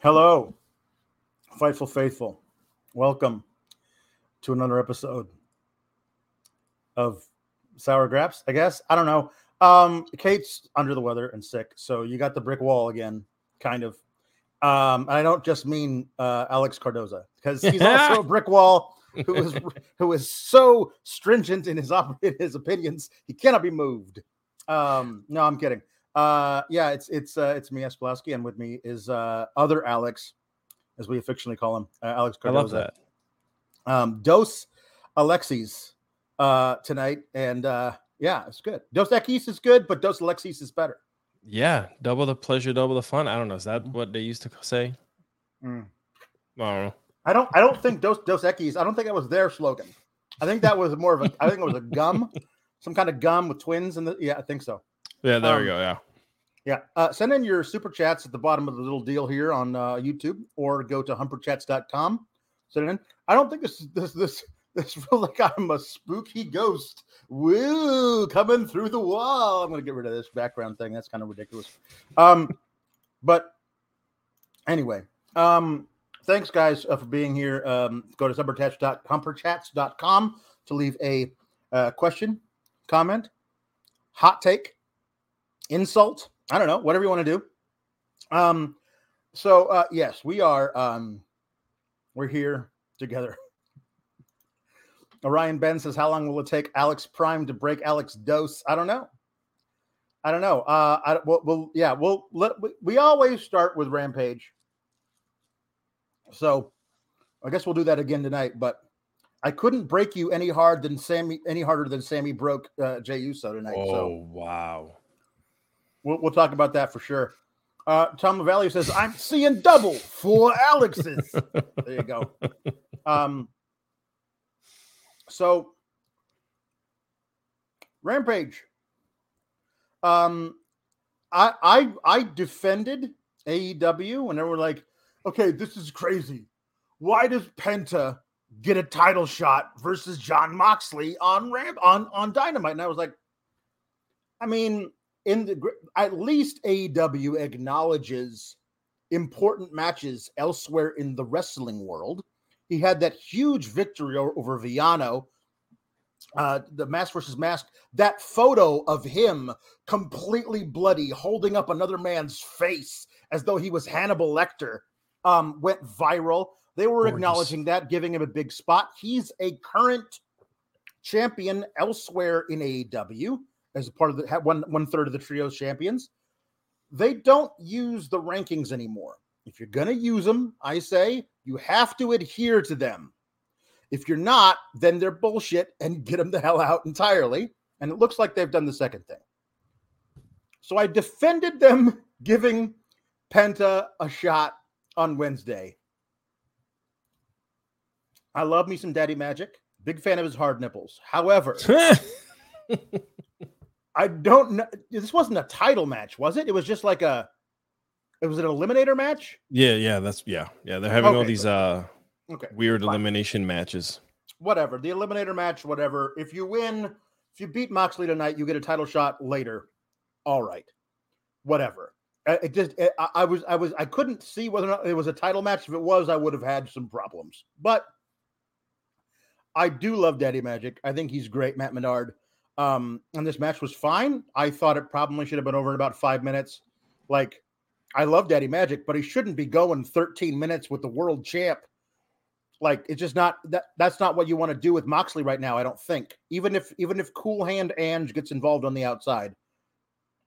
Hello, Fightful Faithful. Welcome to another episode of Sour Graps, I guess. I don't know. Um, Kate's under the weather and sick, so you got the brick wall again, kind of. Um, and I don't just mean uh, Alex Cardoza because he's also a brick wall who is who is so stringent in his op- in his opinions he cannot be moved. Um, no, I'm kidding. Uh, yeah, it's it's uh, it's me, Esplowski, and with me is uh, other Alex, as we affectionately call him, uh, Alex Cardoza. I love that. Um, Dos Alexis uh, tonight, and uh, yeah, it's good. Dos Equis is good, but Dos Alexis is better. Yeah, double the pleasure, double the fun. I don't know. Is that what they used to say? Mm. I don't know. I don't. I don't think Dos Dos Equis. I don't think that was their slogan. I think that was more of a. I think it was a gum, some kind of gum with twins in the. Yeah, I think so. Yeah, there Um, we go. Yeah. Yeah. Uh, send in your super chats at the bottom of the little deal here on uh, YouTube or go to humperchats.com. Send it in. I don't think this this this this feels like I'm a spooky ghost. Woo, coming through the wall. I'm gonna get rid of this background thing. That's kind of ridiculous. Um, but anyway, um, thanks guys uh, for being here. Um, go to humperchats- humperchats.com to leave a uh, question, comment, hot take, insult. I don't know, whatever you want to do. Um, so uh, yes, we are. Um, we're here together. Orion Ben says, "How long will it take Alex Prime to break Alex Dose?" I don't know. I don't know. Uh, I we'll, we'll yeah, we'll let we, we always start with Rampage. So, I guess we'll do that again tonight. But I couldn't break you any hard than Sammy any harder than Sammy broke uh, Jey Uso tonight. Oh So wow. We'll, we'll talk about that for sure. Uh, Tom Valley says, I'm seeing double for Alex's. there you go. Um, so, Rampage. Um, I, I, I defended AEW and they were like, okay, this is crazy. Why does Penta get a title shot versus Jon Moxley on Ramp on, on Dynamite? And I was like, I mean, in the at least AEW acknowledges important matches elsewhere in the wrestling world. He had that huge victory over Villano, uh, the mask versus mask. That photo of him completely bloody, holding up another man's face as though he was Hannibal Lecter, um, went viral. They were Gorgeous. acknowledging that, giving him a big spot. He's a current champion elsewhere in AEW as a part of the one one third of the trios champions. They don't use the rankings anymore. If you're gonna use them, I say you have to adhere to them. If you're not, then they're bullshit and get them the hell out entirely. And it looks like they've done the second thing. So I defended them giving Penta a shot on Wednesday. I love me some Daddy Magic. Big fan of his hard nipples. However, I don't know. This wasn't a title match, was it? It was just like a. It was an eliminator match. yeah, yeah, that's yeah, yeah. They're having all Okay, these uh Okay, weird fine. elimination matches. whatever. The eliminator match, whatever. If you win, if you beat Moxley tonight, you get a title shot later. All right, whatever. It just, it- I, I was, I was, I couldn't see whether or not it was a title match. If it was, I would have had some problems. But I do love Daddy Magic. I think he's great, Matt Menard. Um, and this match was fine. I thought it probably should have been over in about five minutes. Like, I love Daddy Magic, but he shouldn't be going 13 minutes with the world champ. Like, it's just not that that's not what you want to do with Moxley right now, I don't think. Even if even if Cool Hand Ange gets involved on the outside.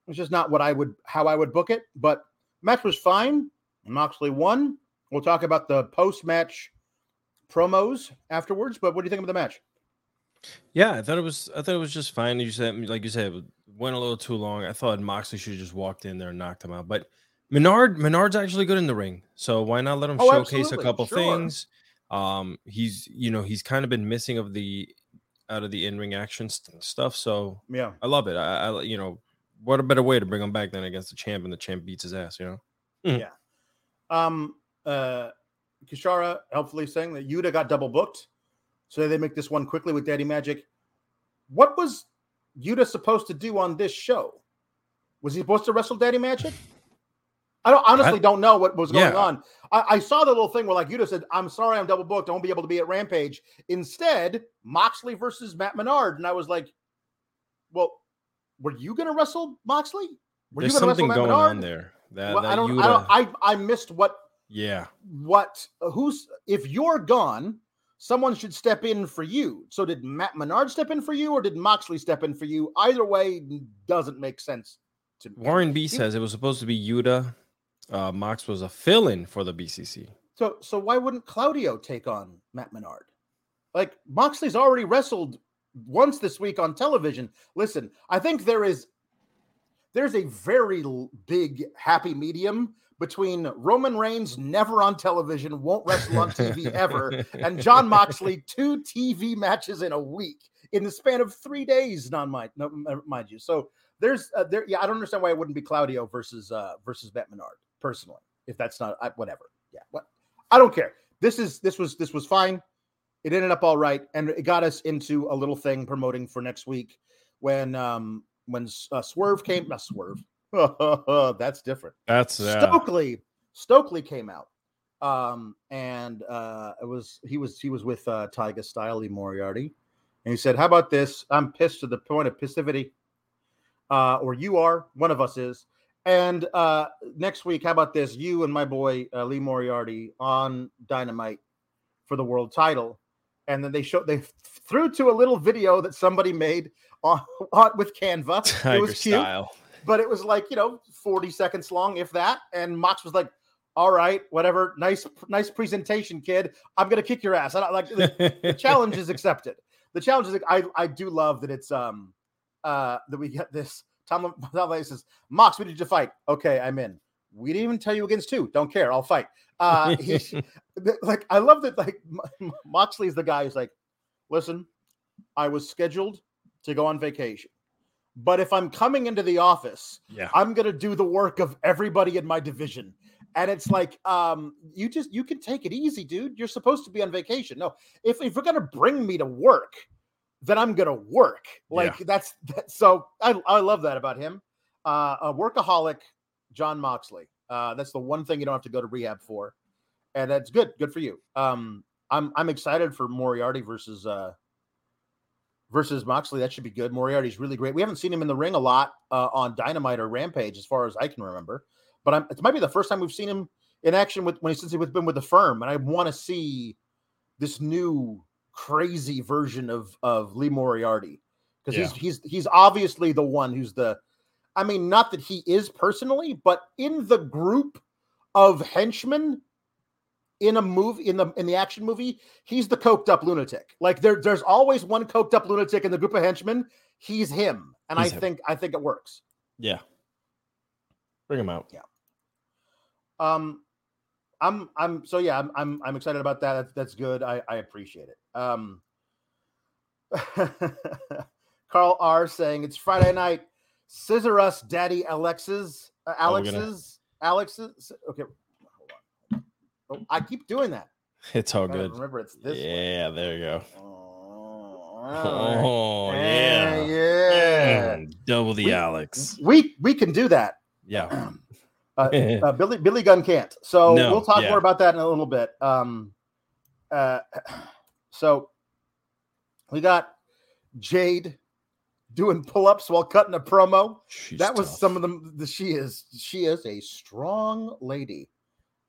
It's just not what I would how I would book it. But match was fine. Moxley won. We'll talk about the post-match promos afterwards. But what do you think of the match? Yeah, I thought it was. I thought it was just fine. You said, like you said, it went a little too long. I thought Moxley should have just walked in there and knocked him out. But Menard, Menard's actually good in the ring, so why not let him Oh, showcase a couple sure. things? Um, he's, you know, he's kind of been missing of the out of the in ring action st- stuff. So Yeah. I love it. I, I, you know, what a better way to bring him back than against the champ, and the champ beats his ass. You know. Yeah. Um uh Kishara helpfully saying that Yuta got double booked. So they make this one quickly with Daddy Magic. What was Yuta supposed to do on this show? Was he supposed to wrestle Daddy Magic? I don't honestly don't know what was going Yeah. on. I, I saw the little thing where like Yuta said, I'm sorry, I'm double booked. I won't be able to be at Rampage. Instead, Moxley versus Matt Menard. And I was like, Well, were you gonna wrestle Moxley? Were There's you gonna something wrestle Matt going Menard? on there. That, Well, that I don't, Yuta- I don't I I missed what yeah. what who's if you're gone, someone should step in for you. So did Matt Menard step in for you or did Moxley step in for you? Either way doesn't make sense to me. Warren B says it was supposed to be Yuta. Uh, Mox was a fill-in for the BCC. So so why wouldn't Claudio take on Matt Menard? Like Moxley's already wrestled once this week on television. Listen, I think there is there's a very big happy medium between Roman Reigns never on television, won't wrestle on TV ever, and Jon Moxley two TV matches in a week in the span of three days. Non mind, no, mind you. So there's uh, there. Yeah, I don't understand why it wouldn't be Claudio versus uh versus Matt Menard personally. If that's not I, whatever. Yeah, what I don't care. This is this was this was fine. It ended up all right, and it got us into a little thing promoting for next week when um when uh, Swerve came. Not Swerve. that's different. That's uh, Stokely Stokely came out. Um, and uh it was he was he was with uh Taiga Style Moriarty, and he said, How about this? I'm pissed to the point of passivity. Uh, or you are, one of us is. And uh next week, how about this? You and my boy uh, Lee Moriarty on Dynamite for the world title. And then they showed they threw to a little video that somebody made on, on with Canva. it was cute style. But it was like you know 40 seconds long if that. And mox was like all right whatever. Nice nice presentation kid. I'm gonna kick your ass. I don't like the, the challenge is accepted. The challenge is i i do love that it's um uh that we get this. Tom Tom says mox we need you to fight. Okay i'm in. We didn't even tell you against two. Don't care. I'll fight. Uh he, like i love that like Mo- moxley's the guy who's like listen i was scheduled to go on vacation but if i'm coming into the office Yeah. I'm gonna do the work of everybody in my division. And it's like, um, you just you can take it easy, dude. You're supposed to be on vacation. No, if if you're gonna bring me to work, then I'm gonna work. Like that's that, so I I love that about him. Uh, a workaholic, Jon Moxley. Uh, that's the one thing you don't have to go to rehab for, and that's good. Good for you. Um, I'm I'm excited for Moriarty versus uh versus Moxley. That should be good. Moriarty's really great. We haven't seen him in the ring a lot uh, on Dynamite or Rampage, as far as I can remember. But I'm, it might be the first time we've seen him in action with when he since he's been with the firm, and I want to see this new crazy version of of Lee Moriarty because Yeah. he's he's he's obviously the one who's the. I mean, not that he is personally, but in the group of henchmen in a movie in the in the action movie, he's the coked up lunatic. Like there, there's always one coked up lunatic in the group of henchmen. He's him, and He's I him. think I think it works. Yeah. Bring him out. Yeah. Um, I'm I'm so yeah, I'm I'm I'm excited about that. That's that's good. I I appreciate it. Um, Carl R saying it's Friday night. Scissor us, Daddy Alexis, uh, Oh, gonna- Alex's, Alex's. Okay. Oh, I keep doing that. It's all good. Remember, it's this. way. Yeah, there you go. Oh. Oh, yeah. yeah. Mm, Double the We- Alex. We we can do that. Yeah. Uh, uh, Billy Billy Gunn can't. So No, we'll talk yeah. more about that in a little bit. Um, uh, so we got Jade doing pull ups while cutting a promo. She's that was tough. some of them. The, she is she is a strong lady.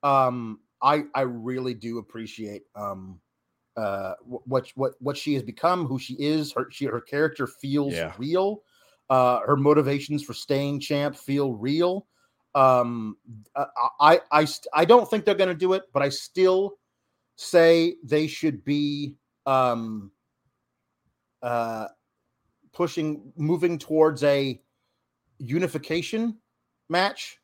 Um, I I really do appreciate um uh what what what she has become, who she is. Her she her character feels Yeah. real. Uh, her motivations for staying champ feel real. Um, uh, I I I don't think they're going to do it, but I still say they should be um uh pushing moving towards a unification match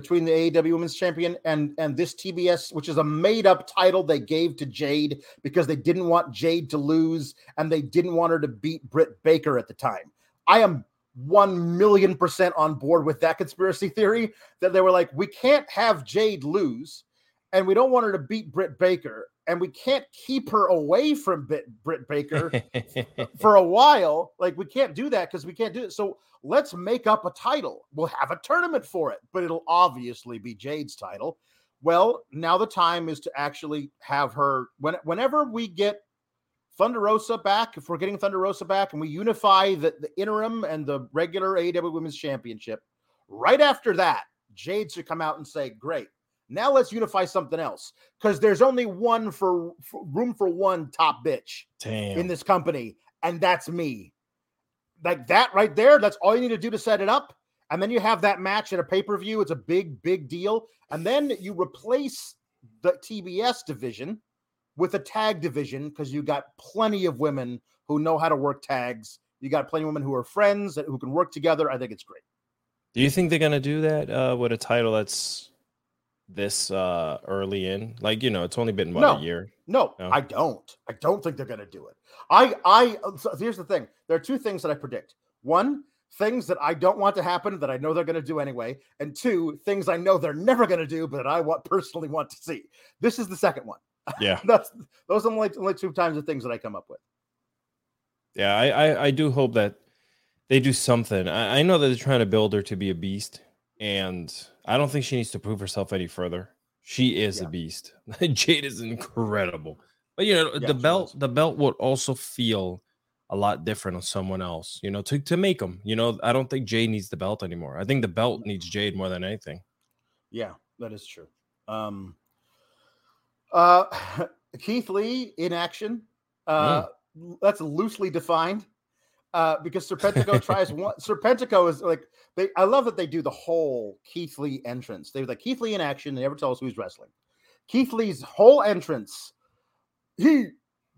between the AEW Women's Champion and and this TBS, which is a made up title they gave to Jade because they didn't want Jade to lose and they didn't want her to beat Britt Baker at the time. I am one million percent on board with that conspiracy theory that they were like, we can't have Jade lose, and we don't want her to beat Britt Baker, and we can't keep her away from Britt, Britt Baker for a while. Like we can't do that because we can't do it. So let's make up a title. We'll have a tournament for it, but it'll obviously be Jade's title. Well, now the time is to actually have her when whenever we get Thunder Rosa back, if we're getting Thunder Rosa back and we unify the, the interim and the regular AEW Women's Championship, right after that, Jade should come out and say, Great. Now let's unify something else. Because there's only one for, for room for one top bitch Damn. in this company, and that's me. Like that right there, that's all you need to do to set it up. And then you have that match at a pay per view. It's a big, big deal. And then you replace the TBS division with a tag division because you got plenty of women who know how to work tags. You got plenty of women who are friends that who can work together. I think it's great. Do you think they're gonna do that uh, with a title that's this uh, early in? Like, you know, it's only been what No. a year. No, No? I don't. I don't think they're to do it. I, I, so here's the thing. There are two things that I predict. One, things that I don't want to happen that I know they're to do anyway, and two, things I know they're never to do, but I want personally want to see. This is the second one. Yeah, That's those are only only two times the things that I come up with. yeah. I, I, I do hope that they do something. I, I know that they're trying to build her to be a beast, and I don't think she needs to prove herself any further. She is Yeah. a beast. Jade is incredible, but you know Yeah, the belt. is. The belt would also feel a lot different on someone else. You know, to to make them. You know, I don't think Jade needs the belt anymore. I think the belt needs Jade more than anything. Yeah, that is true. Um, uh, Keith Lee in action. Uh, That's loosely defined uh, because Serpentico tries one. Serpentico is like they. I love that they do the whole Keith Lee entrance. They're like Keith Lee in action. They never tell us who's wrestling. Keith Lee's whole entrance. He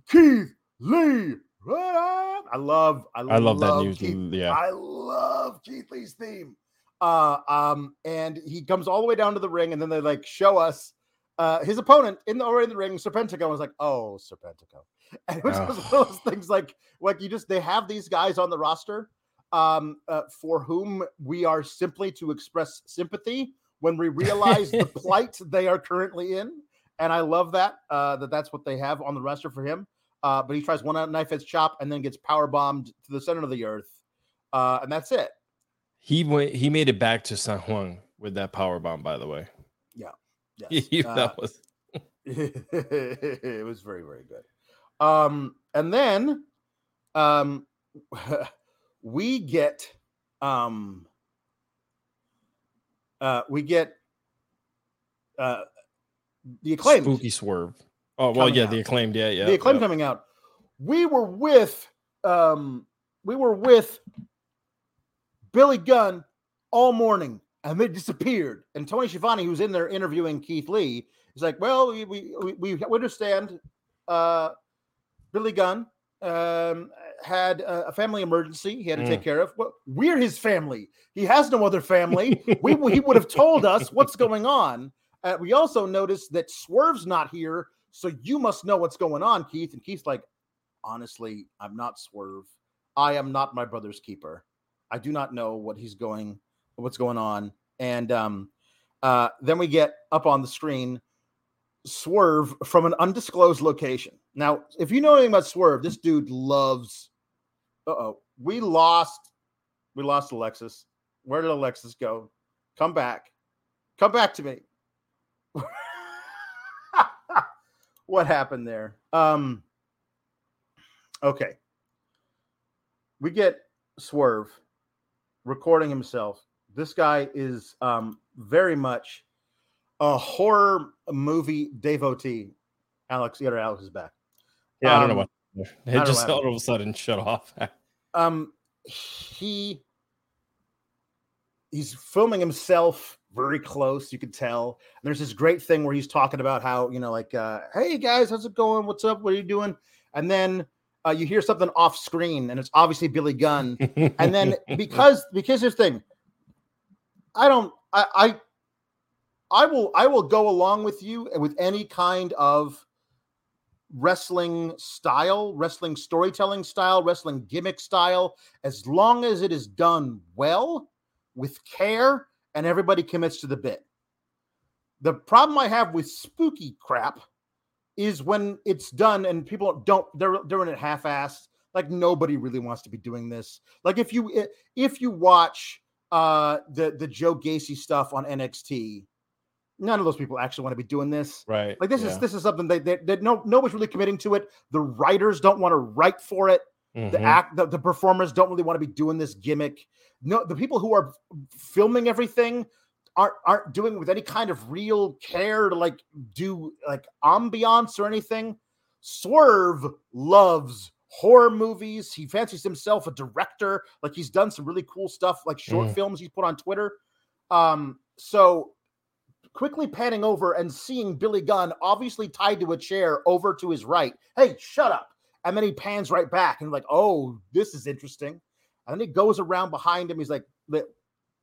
Keith Lee. I love. I, I love, that news. Keith Yeah. I love Keith Lee's theme. Uh, um, and he comes all the way down to the ring, and then they like show us uh, his opponent in the already in the ring. Serpentico was like, "Oh, Serpentico," and it was just one of those things like like you just they have these guys on the roster um, uh, for whom we are simply to express sympathy when we realize the plight they are currently in, and I love that uh, that that's what they have on the roster for him. Uh, but he tries one out knife edge chop and then gets power bombed to the center of the earth, uh, and that's it. He went. He made it back to San Juan with that power bomb. By the way. Yeah. Yes. that uh, was. it was very very good. Um, and then, um, we get um, uh, we get uh, the acclaimed spooky swerve. Oh well, yeah, out. the acclaimed, yeah, yeah. The acclaim yeah. coming out. We were with um, we were with Billy Gunn all morning, and they disappeared. And Tony Schiavone, who's in there interviewing Keith Lee, is like, "Well, we we we, we understand." Uh, Billy Gunn um, had a, family emergency he had to mm. take care of. Well, we're his family. He has no other family. we he would have told us what's going on. Uh, we also noticed that Swerve's not here, so you must know what's going on, Keith. And Keith's like, honestly, I'm not Swerve. I am not my brother's keeper. I do not know what he's going, what's going on. And um, uh, then we get up on the screen Swerve from an undisclosed location. Now, if you know anything about Swerve, this dude loves. Uh oh, we lost. We lost Alexis. Where did Alexis go? Come back. Come back to me. what happened there? Um. Okay. We get Swerve recording himself. This guy is um, very much a horror movie devotee. Alex, the other Alex is back. Yeah, um, I don't know um, what it just all of a sudden shut off. um, he he's filming himself very close. You can tell. And there's this great thing where he's talking about how you know, like, uh, "Hey guys, how's it going? What's up? What are you doing?" And then uh, you hear something off screen, and it's obviously Billy Gunn. and then because because this thing, I don't, I, I I will I will go along with you with any kind of wrestling style, wrestling storytelling style, wrestling gimmick style, as long as it is done well with care and everybody commits to the bit. The problem I have with spooky crap is when it's done and people don't they're doing it half-assed. Like nobody really wants to be doing this. Like if you if you watch uh the the Joe Gacy stuff on NXT, none of those people actually want to be doing this. Right. Like this yeah. is this is something that, that, no nobody's really committing to it. The writers don't want to write for it. Mm-hmm. The act the, the performers don't really want to be doing this gimmick. No, the people who are filming everything aren't aren't doing with any kind of real care to like do like ambiance or anything. Swerve loves horror movies. He fancies himself a director. Like he's done some really cool stuff, like short mm. films he's put on Twitter. Um, so quickly panning over and seeing Billy Gunn obviously tied to a chair over to his right. Hey, shut up. And then he pans right back and like, oh, this is interesting. And then he goes around behind him. He's like, I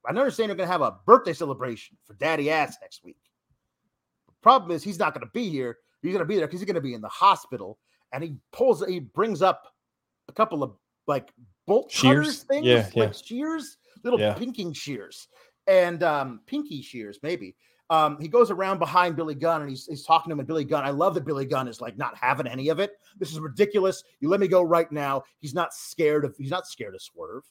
understand you're going to have a birthday celebration for Daddy Ass next week. The problem is he's not going to be here. He's going to be there because he's going to be in the hospital. And he pulls, he brings up a couple of like bolt shears things, yeah, like yeah. shears, little yeah. pinking shears, and um, pinky shears maybe. Um, he goes around behind Billy Gunn and he's, he's talking to him. And Billy Gunn, I love that Billy Gunn is like not having any of it. This is ridiculous. You let me go right now. He's not scared of. He's not scared of Swerve.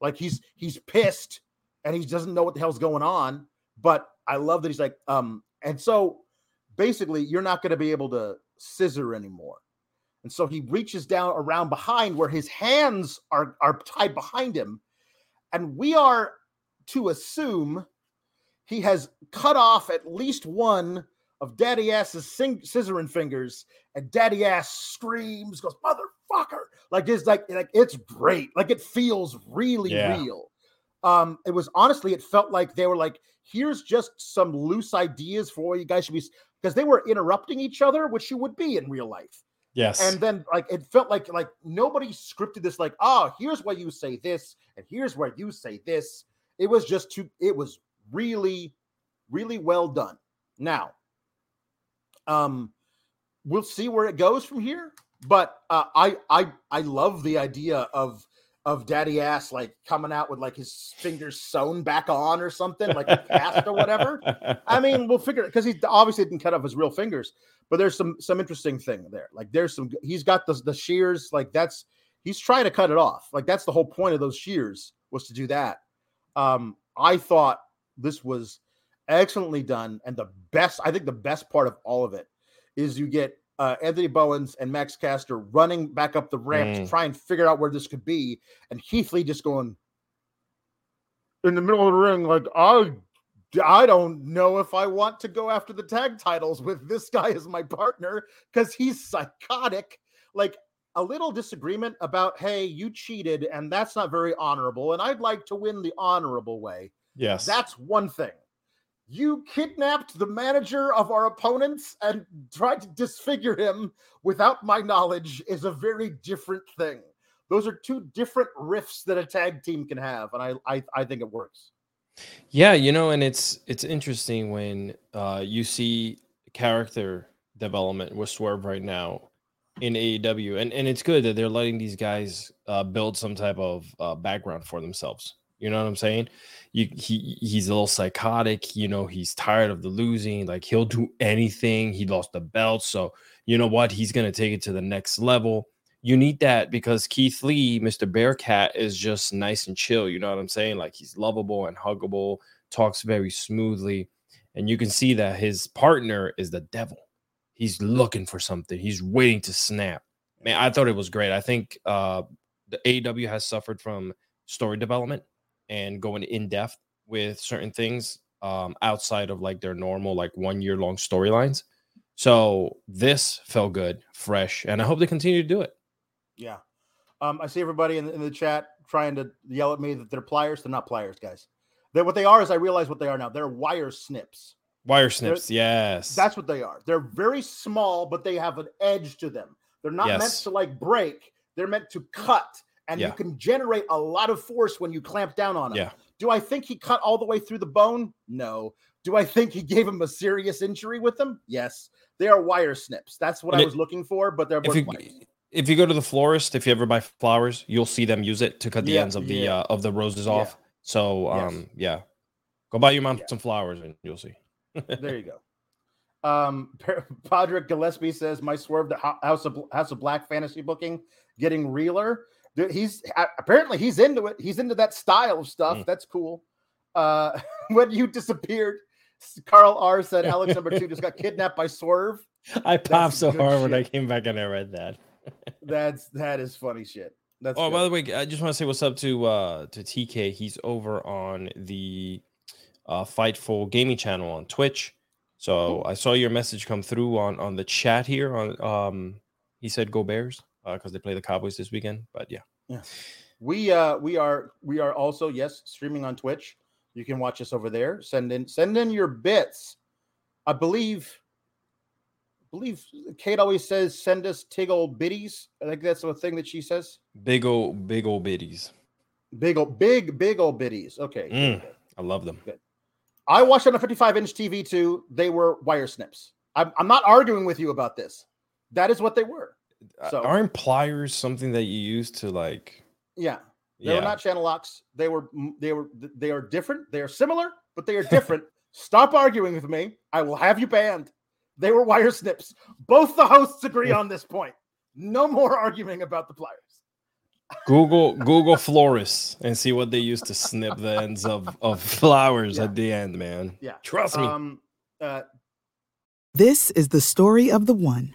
Like he's he's pissed and he doesn't know what the hell's going on. But I love that he's like, um, and so basically, you're not going to be able to scissor anymore. And so he reaches down around behind where his hands are are tied behind him, and we are to assume he has cut off at least one of Daddy Ass's sing- scissoring fingers, and Daddy Ass screams, goes, motherfucker. Like it's like, like it's great. Like it feels really yeah. real. Um, it was honestly, it felt like they were like, here's just some loose ideas for what you guys should be because they were interrupting each other, which you would be in real life. Yes. And then like it felt like like nobody scripted this, like, oh, here's why you say this, and here's where you say this. It was just too, it was really, really well done. Now, um, we'll see where it goes from here. But uh, I I I love the idea of of daddy ass like coming out with like his fingers sewn back on or something like a cast or whatever. I mean, we'll figure it because he obviously didn't cut off his real fingers, but there's some some interesting thing there. Like there's some he's got the the shears like that's he's trying to cut it off. Like that's the whole point of those shears was to do that. Um, I thought this was excellently done, and the best. I think the best part of all of it is you get uh, Anthony Bowens and Max Caster running back up the ramp Mm. to try and figure out where this could be, and Keith Lee just going in the middle of the ring like I. I don't know if I want to go after the tag titles with this guy as my partner because he's psychotic. Like a little disagreement about, hey, you cheated and that's not very honorable, and I'd like to win the honorable way. Yes. That's one thing. You kidnapped the manager of our opponents and tried to disfigure him without my knowledge is a very different thing. Those are two different riffs that a tag team can have, and I I, I think it works. Yeah, you know, and it's it's interesting when uh you see character development with Swerve right now in AEW, and and it's good that they're letting these guys uh build some type of uh background for themselves. You know what I'm saying? You he he's a little psychotic, you know, he's tired of the losing, like he'll do anything. He lost the belt, so you know what? He's gonna take it to the next level you need that because Keith Lee, Mr. Bearcat, is just nice and chill. You know what I'm saying? Like he's lovable and huggable, talks very smoothly. And you can see that his partner is the devil. He's looking for something, he's waiting to snap. Man, I thought it was great. I think uh, the AEW has suffered from story development and going in depth with certain things um, outside of like their normal, like one year long storylines. So this felt good, fresh, and I hope they continue to do it. Yeah. Um, I see everybody in, in the chat trying to yell at me that they're pliers. They're not pliers, guys. They're, what they are is I realize what they are now. They're wire snips. Wire snips, yes. That's what they are. They're very small, but they have an edge to them. They're not meant to like break. They're meant to cut, and you can generate a lot of force when you clamp down on them. yeah. Do I think he cut all the way through the bone? No. Do I think he gave him a serious injury with them? Yes. They are wire snips. That's what And I it- was looking for, but they're If you wires. if you go to the florist, if you ever buy flowers, you'll see them use it to cut the Yeah, ends of the uh, of the roses Yeah. off. So Yes. um yeah. Go buy your mom Yeah. some flowers and you'll see. There you go. Um, Podrick Gillespie says, "My swerve the Ho- House of House of Black fantasy booking getting realer. He's apparently he's into it. He's into that style of stuff. Mm. That's cool. Uh, when you disappeared, Carl R said Alex number two just got kidnapped by Swerve. I popped That's so good hard when I came back and I read that. That's that is funny shit. That's Oh, by the way, I just want to say what's up to uh to TK. He's over on the uh Fightful Gaming channel on Twitch. So I saw your message come through on on the chat here. On um, he said go Bears because they play the Cowboys this weekend. But yeah, yeah, we uh we are we are also yes streaming on Twitch. You can watch us over there. Send in send in your bits. I believe I believe Kate always says send us tig old biddies. I think that's the thing that she says. big old big old biddies. Big old big big old biddies. Okay. Mm. I love them. I watched on a 55 inch TV too. They were wire snips. I'm, I'm not arguing with you about this. That is what they were. Uh, So- Aren't pliers something that you use to like? Yeah. They Yeah, were not channel locks. They were they were they are different. They are similar, but they are different. Stop arguing with me. I will have you banned. They were wire snips. Both the hosts agree on this point. No more arguing about the pliers. Google Google florists and see what they use to snip the ends of of flowers Yeah. at the end, man. Yeah. Trust me. Um uh This is the story of the one.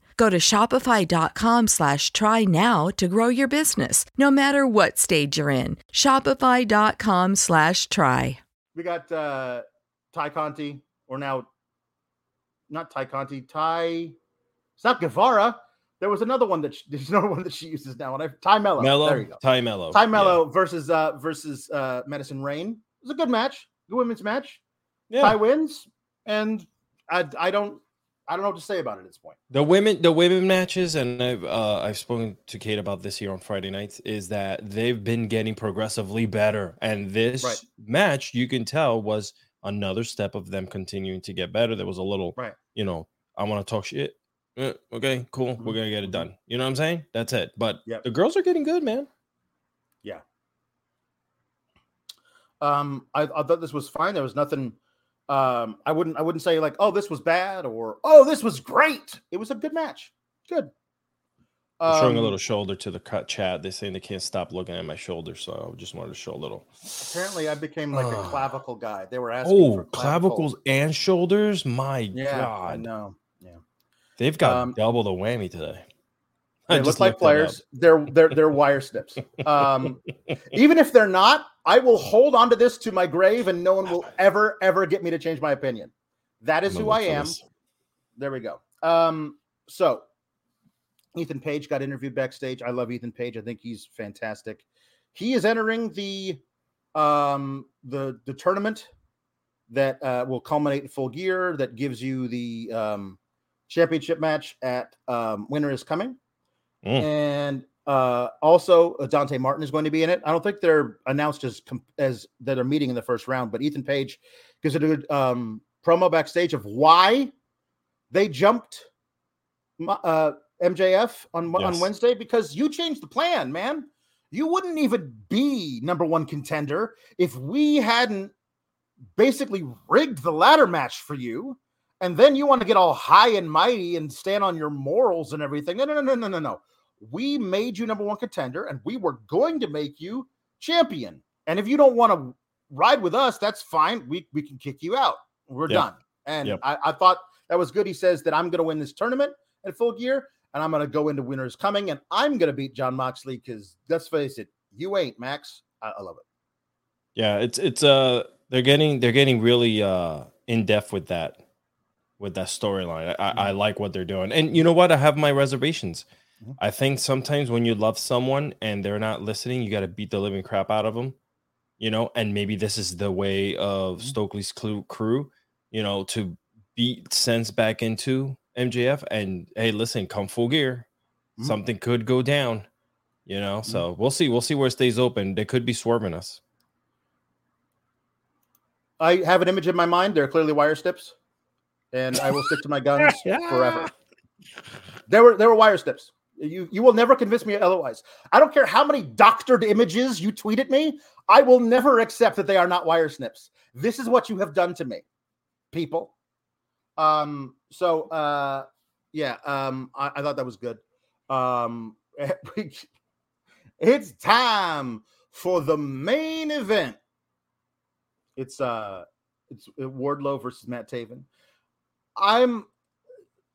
Go to shopify.com slash try now to grow your business, no matter what stage you're in. Shopify.com slash try. We got uh Tay Conti, or now not Tay Conti, Ty. It's not Guevara. There was another one that she, there's another one that she uses now. And I Tay Melo. Melo, There you go. Tay Melo, Tay Melo versus uh versus uh Madison Rayne. It was a good match, good women's match. Yeah. Ty wins, and I I don't I don't know what to say about it at this point. The women, the women matches, and I've uh, I've spoken to Kate about this here on Friday nights, is that they've been getting progressively better, and this Right. match you can tell was another step of them continuing to get better. There was a little, Right. you know, I want to talk shit. Okay, cool, we're Mhm, gonna get it mhm. done. You know what I'm saying? That's it. But Yep. the girls are getting good, man. Yeah. Um, I, I thought this was fine. There was nothing. Um, I wouldn't. I wouldn't say like, oh, this was bad or oh, this was great. It was a good match. Good. I'm showing a Um, little shoulder to the cut chat. They're saying they can't stop looking at my shoulder, so I just wanted to show a little. Apparently, I became like a Ah. clavicle guy. They were asking Oh, for clavicles and shoulders. My Yeah, I God, know. Yeah, they've got Um, double the whammy today. They look like players. They're they're they're wire snips. Um, even if they're not, I will hold on to this to my grave, and no one will ever ever get me to change my opinion. That is who I am. There we go. Um, so Ethan Page got interviewed backstage. I love Ethan Page. I think he's fantastic. He is entering the um the the tournament that uh, will culminate in full gear that gives you the um championship match at um winter is coming Mm. and uh also uh, dante martin is going to be in it. I don't think they're announced as as that are meeting in the first round but ethan page gives a good um promo backstage of why they jumped uh mjf on on wednesday because you changed the plan man. You wouldn't even be number one contender if we hadn't basically rigged the ladder match for you and then you want to get all high and mighty and stand on your morals and everything. No, no, no, no, no, no, no. We made you number one contender, and we were going to make you champion. And if you don't want to ride with us, that's fine. We we can kick you out. We're Yep. done. And Yep. I, I thought that was good. He says that I'm going to win this tournament at full gear, and I'm going to go into winners coming, and I'm going to beat Jon Moxley because let's face it, you ain't Max. I, I love it. Yeah, it's it's uh they're getting they're getting really uh in depth with that with that storyline. I, I, I like what they're doing, and you know what? I have my reservations. Mhm. I think sometimes when you love someone and they're not listening, you got to beat the living crap out of them. You know, and maybe this is the way of Mhm. Stokely's crew, crew, you know, to beat sense back into MJF. And hey, listen, come full gear. Mhm. Something could go down. You know, so we'll see. We'll see where it stays open. They could be swerving us. I have an image in my mind. They're clearly wire snips, and I will stick to my guns forever. There were there were wire snips. You you will never convince me otherwise. I don't care how many doctored images you tweet at me. I will never accept that they are not wire snips. This is what you have done to me, people. Um. So uh, yeah. Um. I, I thought that was good. Um. it's time for the main event. It's uh it's uh, Wardlow versus Matt Taven. I'm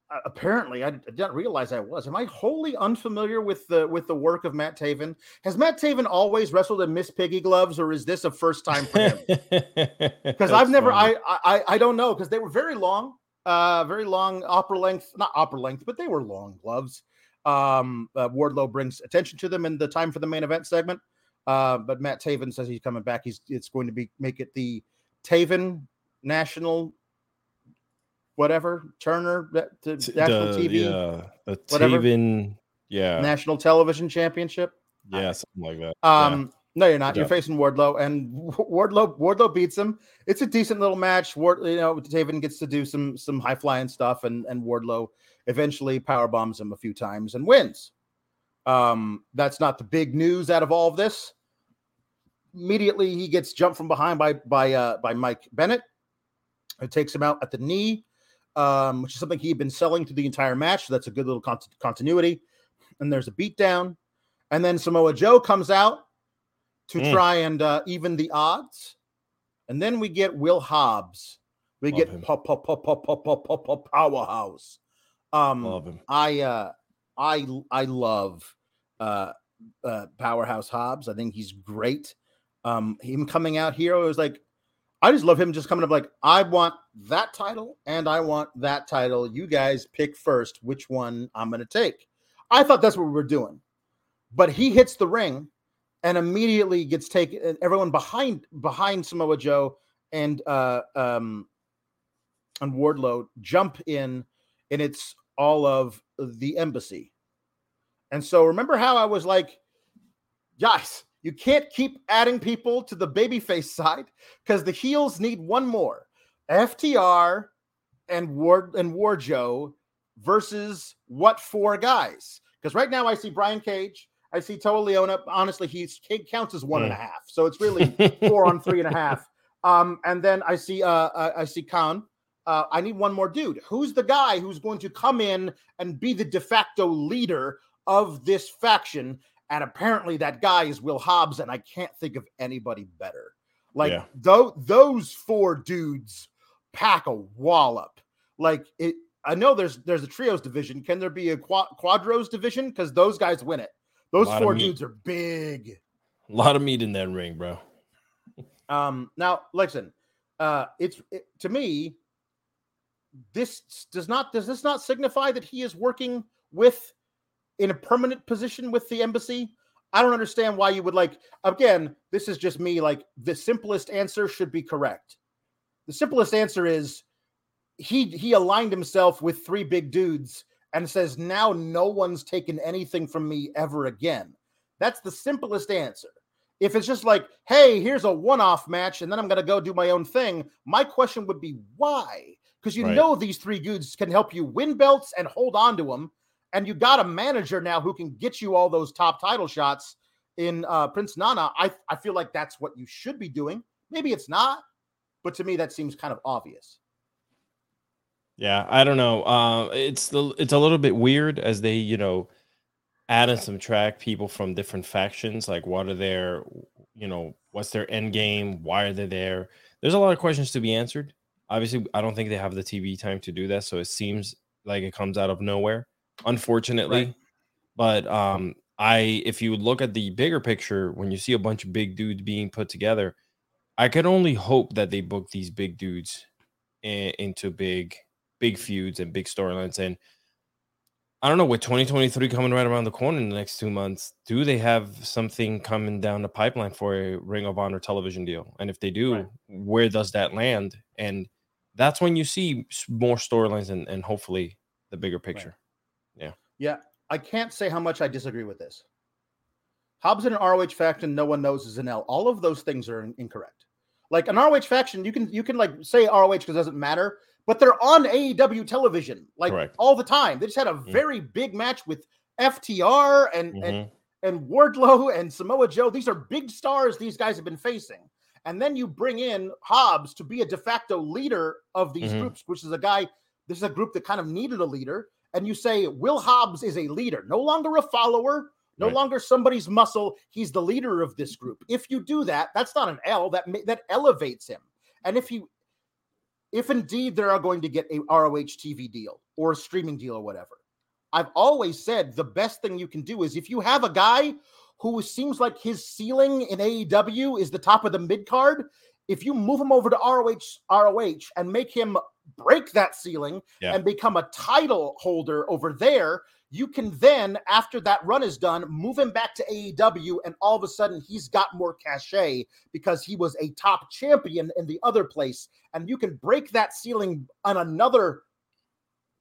uh, apparently I didn't realize I was. Am I wholly unfamiliar with the with the work of Matt Taven? Has Matt Taven always wrestled in Miss Piggy gloves, or is this a first time for him? Because I've never I, I I don't know because they were very long, uh, very long opera length, not opera length, but they were long gloves. Um, uh, Wardlow brings attention to them in the time for the main event segment. Uh, but Matt Taven says he's coming back. He's it's going to be make it the Taven National whatever Turner that- to National the, TV yeah, the whatever. Taven, yeah, National Television Championship. yeah, something like that. yeah. Um, no, you're not. You're facing Wardlow, and Wardlow Wardlow beats him. It's a decent little match. Ward, you know, Taven gets to do some some high flying stuff, and and Wardlow eventually power bombs him a few times and wins. Um, that's not the big news out of all of this. immediately he gets jumped from behind by by uh, by Mike Bennett. It takes him out at the knee, um, which is something he'd been selling through the entire match. So that's a good little cont- continuity. And there's a beatdown. And then Samoa Joe comes out to mm. try and uh, even the odds. And then we get Will Hobbs. We Love get po- po- po- powerhouse. Um, Love him. I uh, I I love uh, uh, powerhouse Hobbs. I think he's great. Um, him coming out here I was like I just love him just coming up like I want that title and I want that title. You guys pick first which one I'm gonna take. I thought that's what we were doing. But he hits the ring and immediately gets taken and everyone behind behind Samoa Joe and uh um and Wardlow jump in and it's all of the embassy. And so remember how I was like, guys, you can't keep adding people to the babyface side because the heels need one more. FTR and Ward and Warjo versus what four guys? Because right now I see Brian Cage, I see Toa Liona. Honestly, he's he counts as one and a half, so it's really four on three and a half. Um, and then I see uh, uh I see Kaun. Uh, I need one more dude. Who's the guy who's going to come in and be the de facto leader of this faction? And apparently that guy is Will Hobbs, and I can't think of anybody better. Like Yeah. tho- those four dudes pack a wallop. Like it. I know there's there's a trios division. Can there be a qua- quadros division? Because those guys win it. Those four dudes are big. A lot of meat in that ring, bro. Um, now, listen, uh, it's it, to me, this does not does this not signify that he is working with in a permanent position with the embassy? I don't understand why you would like again, this is just me like the simplest answer should be correct. The simplest answer is he he aligned himself with three big dudes and says now no one's taken anything from me ever again. That's the simplest answer. If it's just like, hey, here's a one-off match, and then I'm gonna go do my own thing, my question would be why? Because you Right. know these three dudes can help you win belts and hold on to them, and you got a manager now who can get you all those top title shots in uh, Prince Nana. I I feel like that's what you should be doing. Maybe it's not, but to me that seems kind of obvious. Yeah, I don't know. Uh, it's the it's a little bit weird as they, you know, add and subtract people from different factions. Like, what are their, you know, what's their end game? Why are they there? There's a lot of questions to be answered. Obviously, I don't think they have the TV time to do that, so it seems like it comes out of nowhere, unfortunately. Right. But um, I, if you look at the bigger picture, when you see a bunch of big dudes being put together, I could only hope that they book these big dudes i- into big big feuds and big storylines. And I don't know, with 2023 coming right around the corner in the next two months, do they have something coming down the pipeline for a Ring of Honor television deal? And if they do, Right. where does that land? And that's when you see more storylines and, and hopefully the bigger picture. Yeah, I can't say how much I disagree with this. Hobbs in an ROH faction, no one knows is an L. All of those things are incorrect. Like an ROH faction, you can you can like say ROH because it doesn't matter, but they're on AEW television like Correct. all the time. They just had a Mm. very big match with FTR and and Mhm. and Wardlow and Samoa Joe. These are big stars these guys have been facing. And then you bring in Hobbs to be a de facto leader of these Mhm. groups, which is a guy, this is a group that kind of needed a leader. And you say Will Hobbs is a leader, no longer a follower, no Right. longer somebody's muscle. He's the leader of this mm-hmm. group. If you do that, that's not an L, that that elevates him. And if you if indeed they are going to get a ROH TV deal or a streaming deal or whatever, I've always said the best thing you can do is if you have a guy who seems like his ceiling in AEW is the top of the mid card, if you move him over to ROH ROH and make him break that ceiling Yeah. and become a title holder over there, you can then, after that run is done, move him back to AEW, and all of a sudden he's got more cachet because he was a top champion in the other place, and you can break that ceiling on another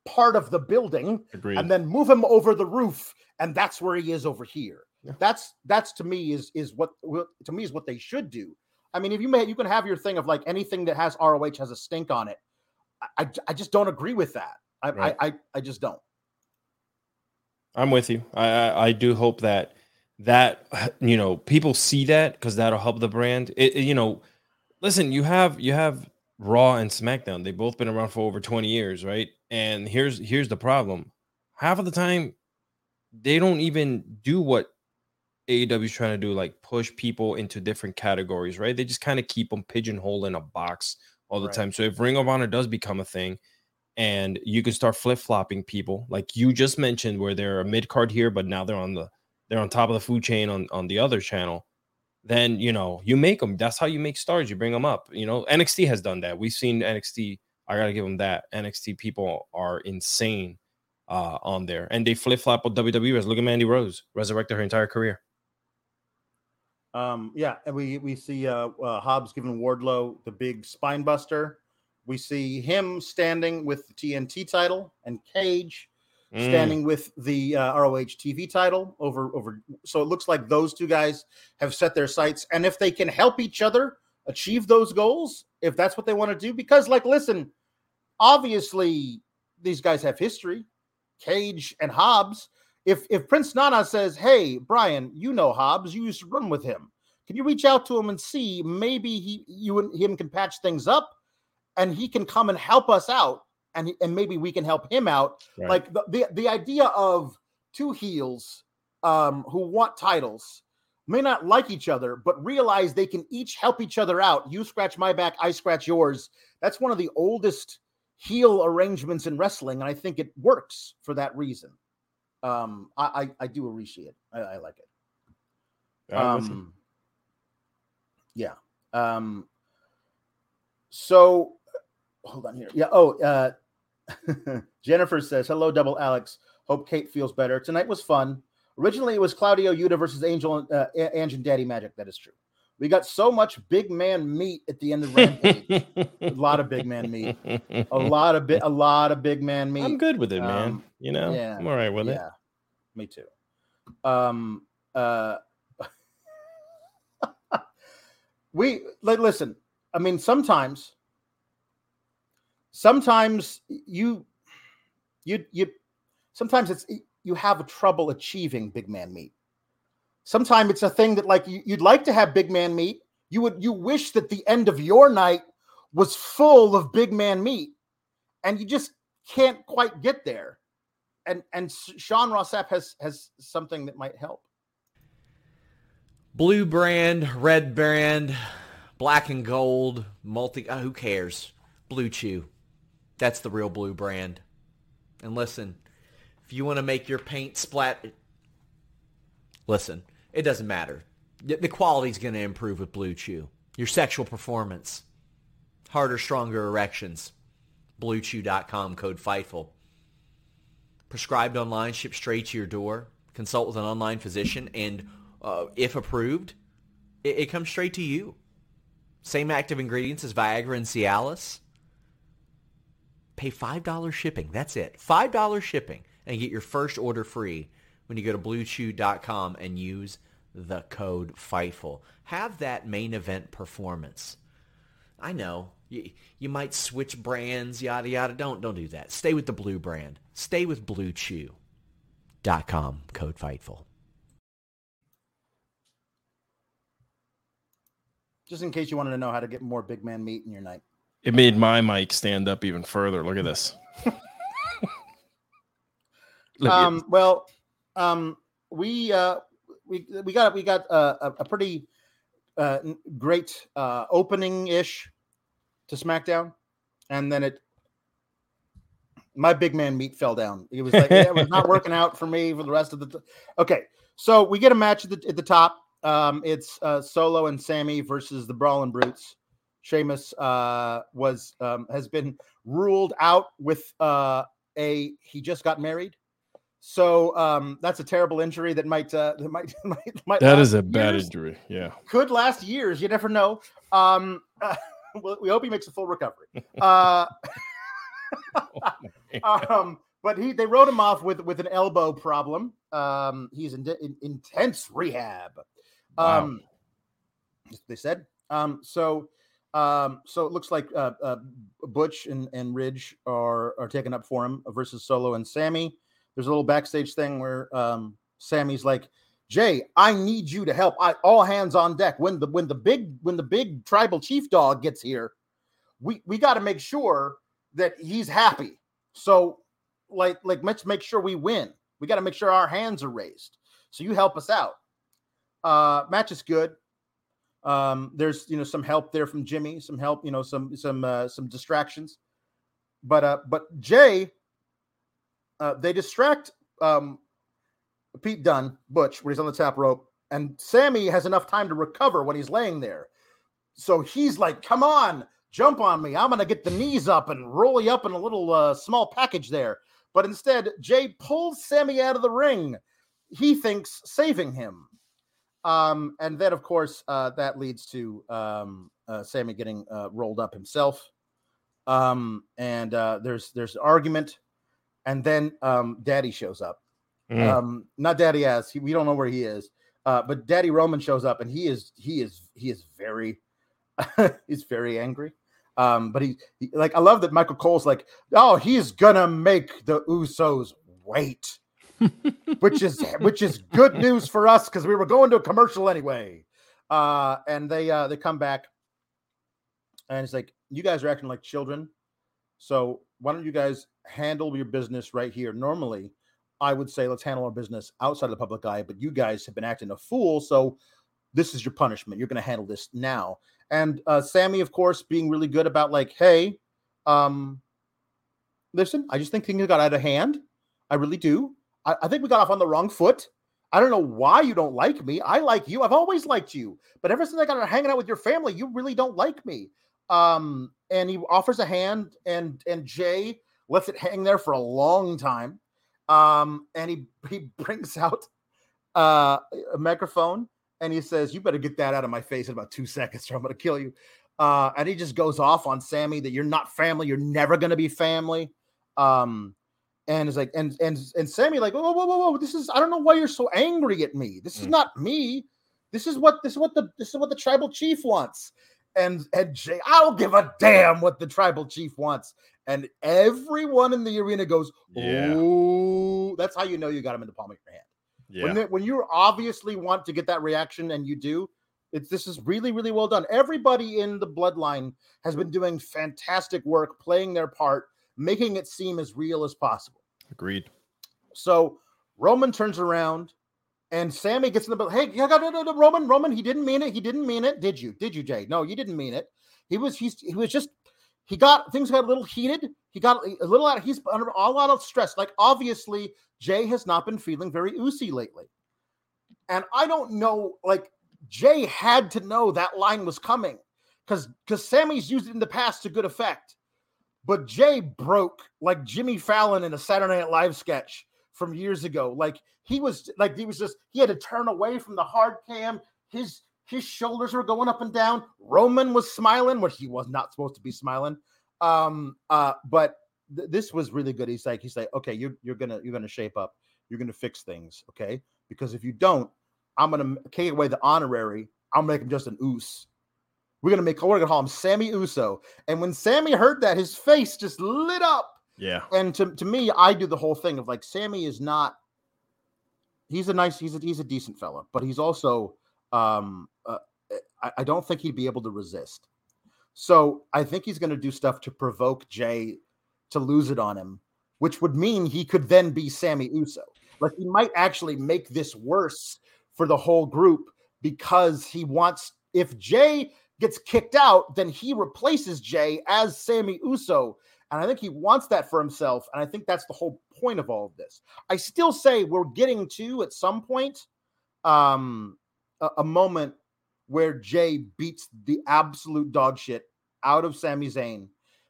part of the building Agreed. and then move him over the roof and that's where he is over here Yeah. that's that's to me is is what what- to me is what they should do i mean if you may you can have your thing of like anything that has roh has a stink on it i i, just don't agree with that I, Right. I i i just don't I'm with you. I, I I do hope that that you know people see that because that'll help the brand. It, it, you know, listen, you have you have Raw and SmackDown. They've both been around for over 20 years, right? And here's here's the problem. Half of the time, they don't even do what AEW is trying to do, like push people into different categories, right? They just kind of keep them pigeonholed in a box all the right. time. So if Ring of Honor does become a thing, and you can start flip flopping people, like you just mentioned, where they're a mid card here, but now they're on the they're on top of the food chain on on the other channel then you know you make them. That's how you make stars. You bring them up. You know NXT has done that. We've seen NXT. I gotta give them that. NXT people are insane uh, on there, and they flip flop with WWE. Look at Mandy Rose, resurrected her entire career. Um, yeah, and we we see uh, uh, Hobbs giving Wardlow the big spine buster. We see him standing with the TNT title and Cage mm. standing with the uh, ROH TV title over over. So it looks like those two guys have set their sights, and if they can help each other achieve those goals, if that's what they want to do, because like, listen, obviously these guys have history. Cage and Hobbs. If if Prince Nana says, "Hey, Brian, you know Hobbs, you used to run with him. Can you reach out to him and see maybe he you and him can patch things up, and he can come and help us out and and maybe we can help him out. Right. Like the, the the idea of two heels um, who want titles may not like each other, but realize they can each help each other out. You scratch my back, I scratch yours. That's one of the oldest heel arrangements in wrestling, and I think it works for that reason. Um, I, I, I do appreciate it. I, I like it. Um, yeah. Um, so hold on here. Yeah. Oh, uh, Jennifer says, "Hello, Double Alex. Hope Kate feels better. Tonight was fun. Originally, it was Claudio Yuta versus Angel, uh, Ange and Daddy Magic. That is true. We got so much big man meat at the end of Rampage. a lot of big man meat. A lot of bit. A lot of big man meat. I'm good with it, man. Um, you know, yeah, I'm all right with yeah, it. Me too. Um. Uh. we like listen. I mean, sometimes sometimes you you you sometimes it's you have trouble achieving big man meat sometimes it's a thing that like you, would like to have big man meat you would you wish that the end of your night was full of big man meat and you just can't quite get there and and sean Ross Sapp has has something that might help blue brand red brand black and gold multi uh, who cares blue chew that's the real blue brand. And listen, if you want to make your paint splat, listen, it doesn't matter. The quality's going to improve with Blue Chew. Your sexual performance, harder, stronger erections. BlueChew.com code FIGHTFUL. Prescribed online, shipped straight to your door. Consult with an online physician, and uh, if approved, it, it comes straight to you. Same active ingredients as Viagra and Cialis. Pay $5 shipping. That's it. $5 shipping and get your first order free when you go to bluechew.com and use the code FIGHTFUL. Have that main event performance. I know you, you might switch brands, yada yada. Don't don't do that. Stay with the blue brand. Stay with bluechew.com code FIGHTFUL. Just in case you wanted to know how to get more big man meat in your night. It made my mic stand up even further. Look at this. Look um, at well, um, we uh, we we got we got a, a pretty uh, great uh, opening ish to SmackDown, and then it my big man meat fell down. It was like yeah, it was not working out for me for the rest of the. T- okay, so we get a match at the, at the top. Um, it's uh, Solo and Sami versus the Brawling Brutes. Sheamus uh, was um, has been ruled out with uh, a he just got married. So um, that's a terrible injury that might uh, that might, might, might that is a years. bad injury. Yeah, could last years. You never know. Um, we hope he makes a full recovery. Uh, oh um, but he they wrote him off with with an elbow problem. Um, he's in, in intense rehab. Um, wow. they said. Um, so um, so it looks like uh, uh, Butch and, and Ridge are are taken up for him versus Solo and Sami. There's a little backstage thing where um, Sami's like, Jey, I need you to help. I all hands on deck. When the when the big when the big tribal chief dog gets here, we we got to make sure that he's happy. So like like let's make sure we win. We got to make sure our hands are raised. So you help us out. Uh match is good. Um there's you know some help there from Jimmy, some help, you know, some some uh some distractions. But uh but Jey uh they distract um Pete Dunne, Butch, when he's on the top rope, and Sami has enough time to recover when he's laying there. So he's like, "Come on, jump on me! I'm gonna get the knees up and roll you up in a little uh, small package there." But instead, Jey pulls Sami out of the ring. He thinks saving him, um, and then of course uh, that leads to um, uh, Sami getting uh, rolled up himself. Um, and uh, there's there's argument, and then um, Daddy shows up Mm. Um, not Daddy as He, we don't know where he is. Uh, but Daddy Roman shows up and he is he is he is very he's very angry. Um, but he, he, like I love that Michael Cole's like, oh, he's gonna make the Usos wait, which is which is good news for us because we were going to a commercial anyway. Uh, and they uh they come back and it's like, you guys are acting like children. So why don't you guys handle your business right here? Normally, I would say let's handle our business outside of the public eye, but you guys have been acting a fool. So this is your punishment. You're going to handle this now. And uh, Sami, of course, being really good about like, hey, um, listen, I just think things got out of hand. I really do. I, I think we got off on the wrong foot. I don't know why you don't like me. I like you. I've always liked you. But ever since I got hanging out with your family, you really don't like me. Um, and he offers a hand, and and Jey lets it hang there for a long time. Um, and he he brings out uh, a microphone and he says, "You better get that out of my face in about two seconds, or I'm going to kill you." Uh, and he just goes off on Sami that you're not family, you're never going to be family. Um, and it's like, and and and Sami like, whoa, whoa, whoa, whoa, this is I don't know why you're so angry at me. This is mm. not me. This is what this is what the this is what the tribal chief wants. And and Jey, I don't give a damn what the tribal chief wants and everyone in the arena goes, yeah. "Oh!" That's how you know you got him in the palm of your hand. Yeah. When, they, when you obviously want to get that reaction, and you do, it's this is really really well done. Everybody in the bloodline has been doing fantastic work, playing their part, making it seem as real as possible. Agreed. So Roman turns around. And Sami gets in the hey, yeah, no, no, no, Roman, Roman, he didn't mean it. He didn't mean it. Did you? Did you, Jey? No, you didn't mean it. He was he's he was just he got things got a little heated. He got a little out. Of, He's under a lot of stress. Like obviously, Jey has not been feeling very oozy lately, and I don't know. Like Jey had to know that line was coming because because Sami's used it in the past to good effect, but Jey broke like Jimmy Fallon in a Saturday Night Live sketch from years ago. Like he was like he was just he had to turn away from the hard cam. His his shoulders were going up and down. Roman was smiling, which he was not supposed to be smiling. Um, uh, but th- this was really good. He's like, he's like, okay, you're you're gonna you're gonna shape up. You're gonna fix things, okay? Because if you don't, I'm gonna take away the honorary. I'll make him just an oos. We're gonna make we're gonna call him Sami Uso. And when Sami heard that, his face just lit up. Yeah. And to, to me, I do the whole thing of like Sami is not. He's a nice. He's a he's a decent fella, but he's also um, uh, I, I don't think he'd be able to resist. So I think he's going to do stuff to provoke Jey to lose it on him, which would mean he could then be Sami Uso. Like he might actually make this worse for the whole group because he wants, if Jey gets kicked out, then he replaces Jey as Sami Uso. And I think he wants that for himself. And I think that's the whole point of all of this. I still say we're getting to at some point um, a, a moment where Jey beats the absolute dog shit out of Sami Zayn,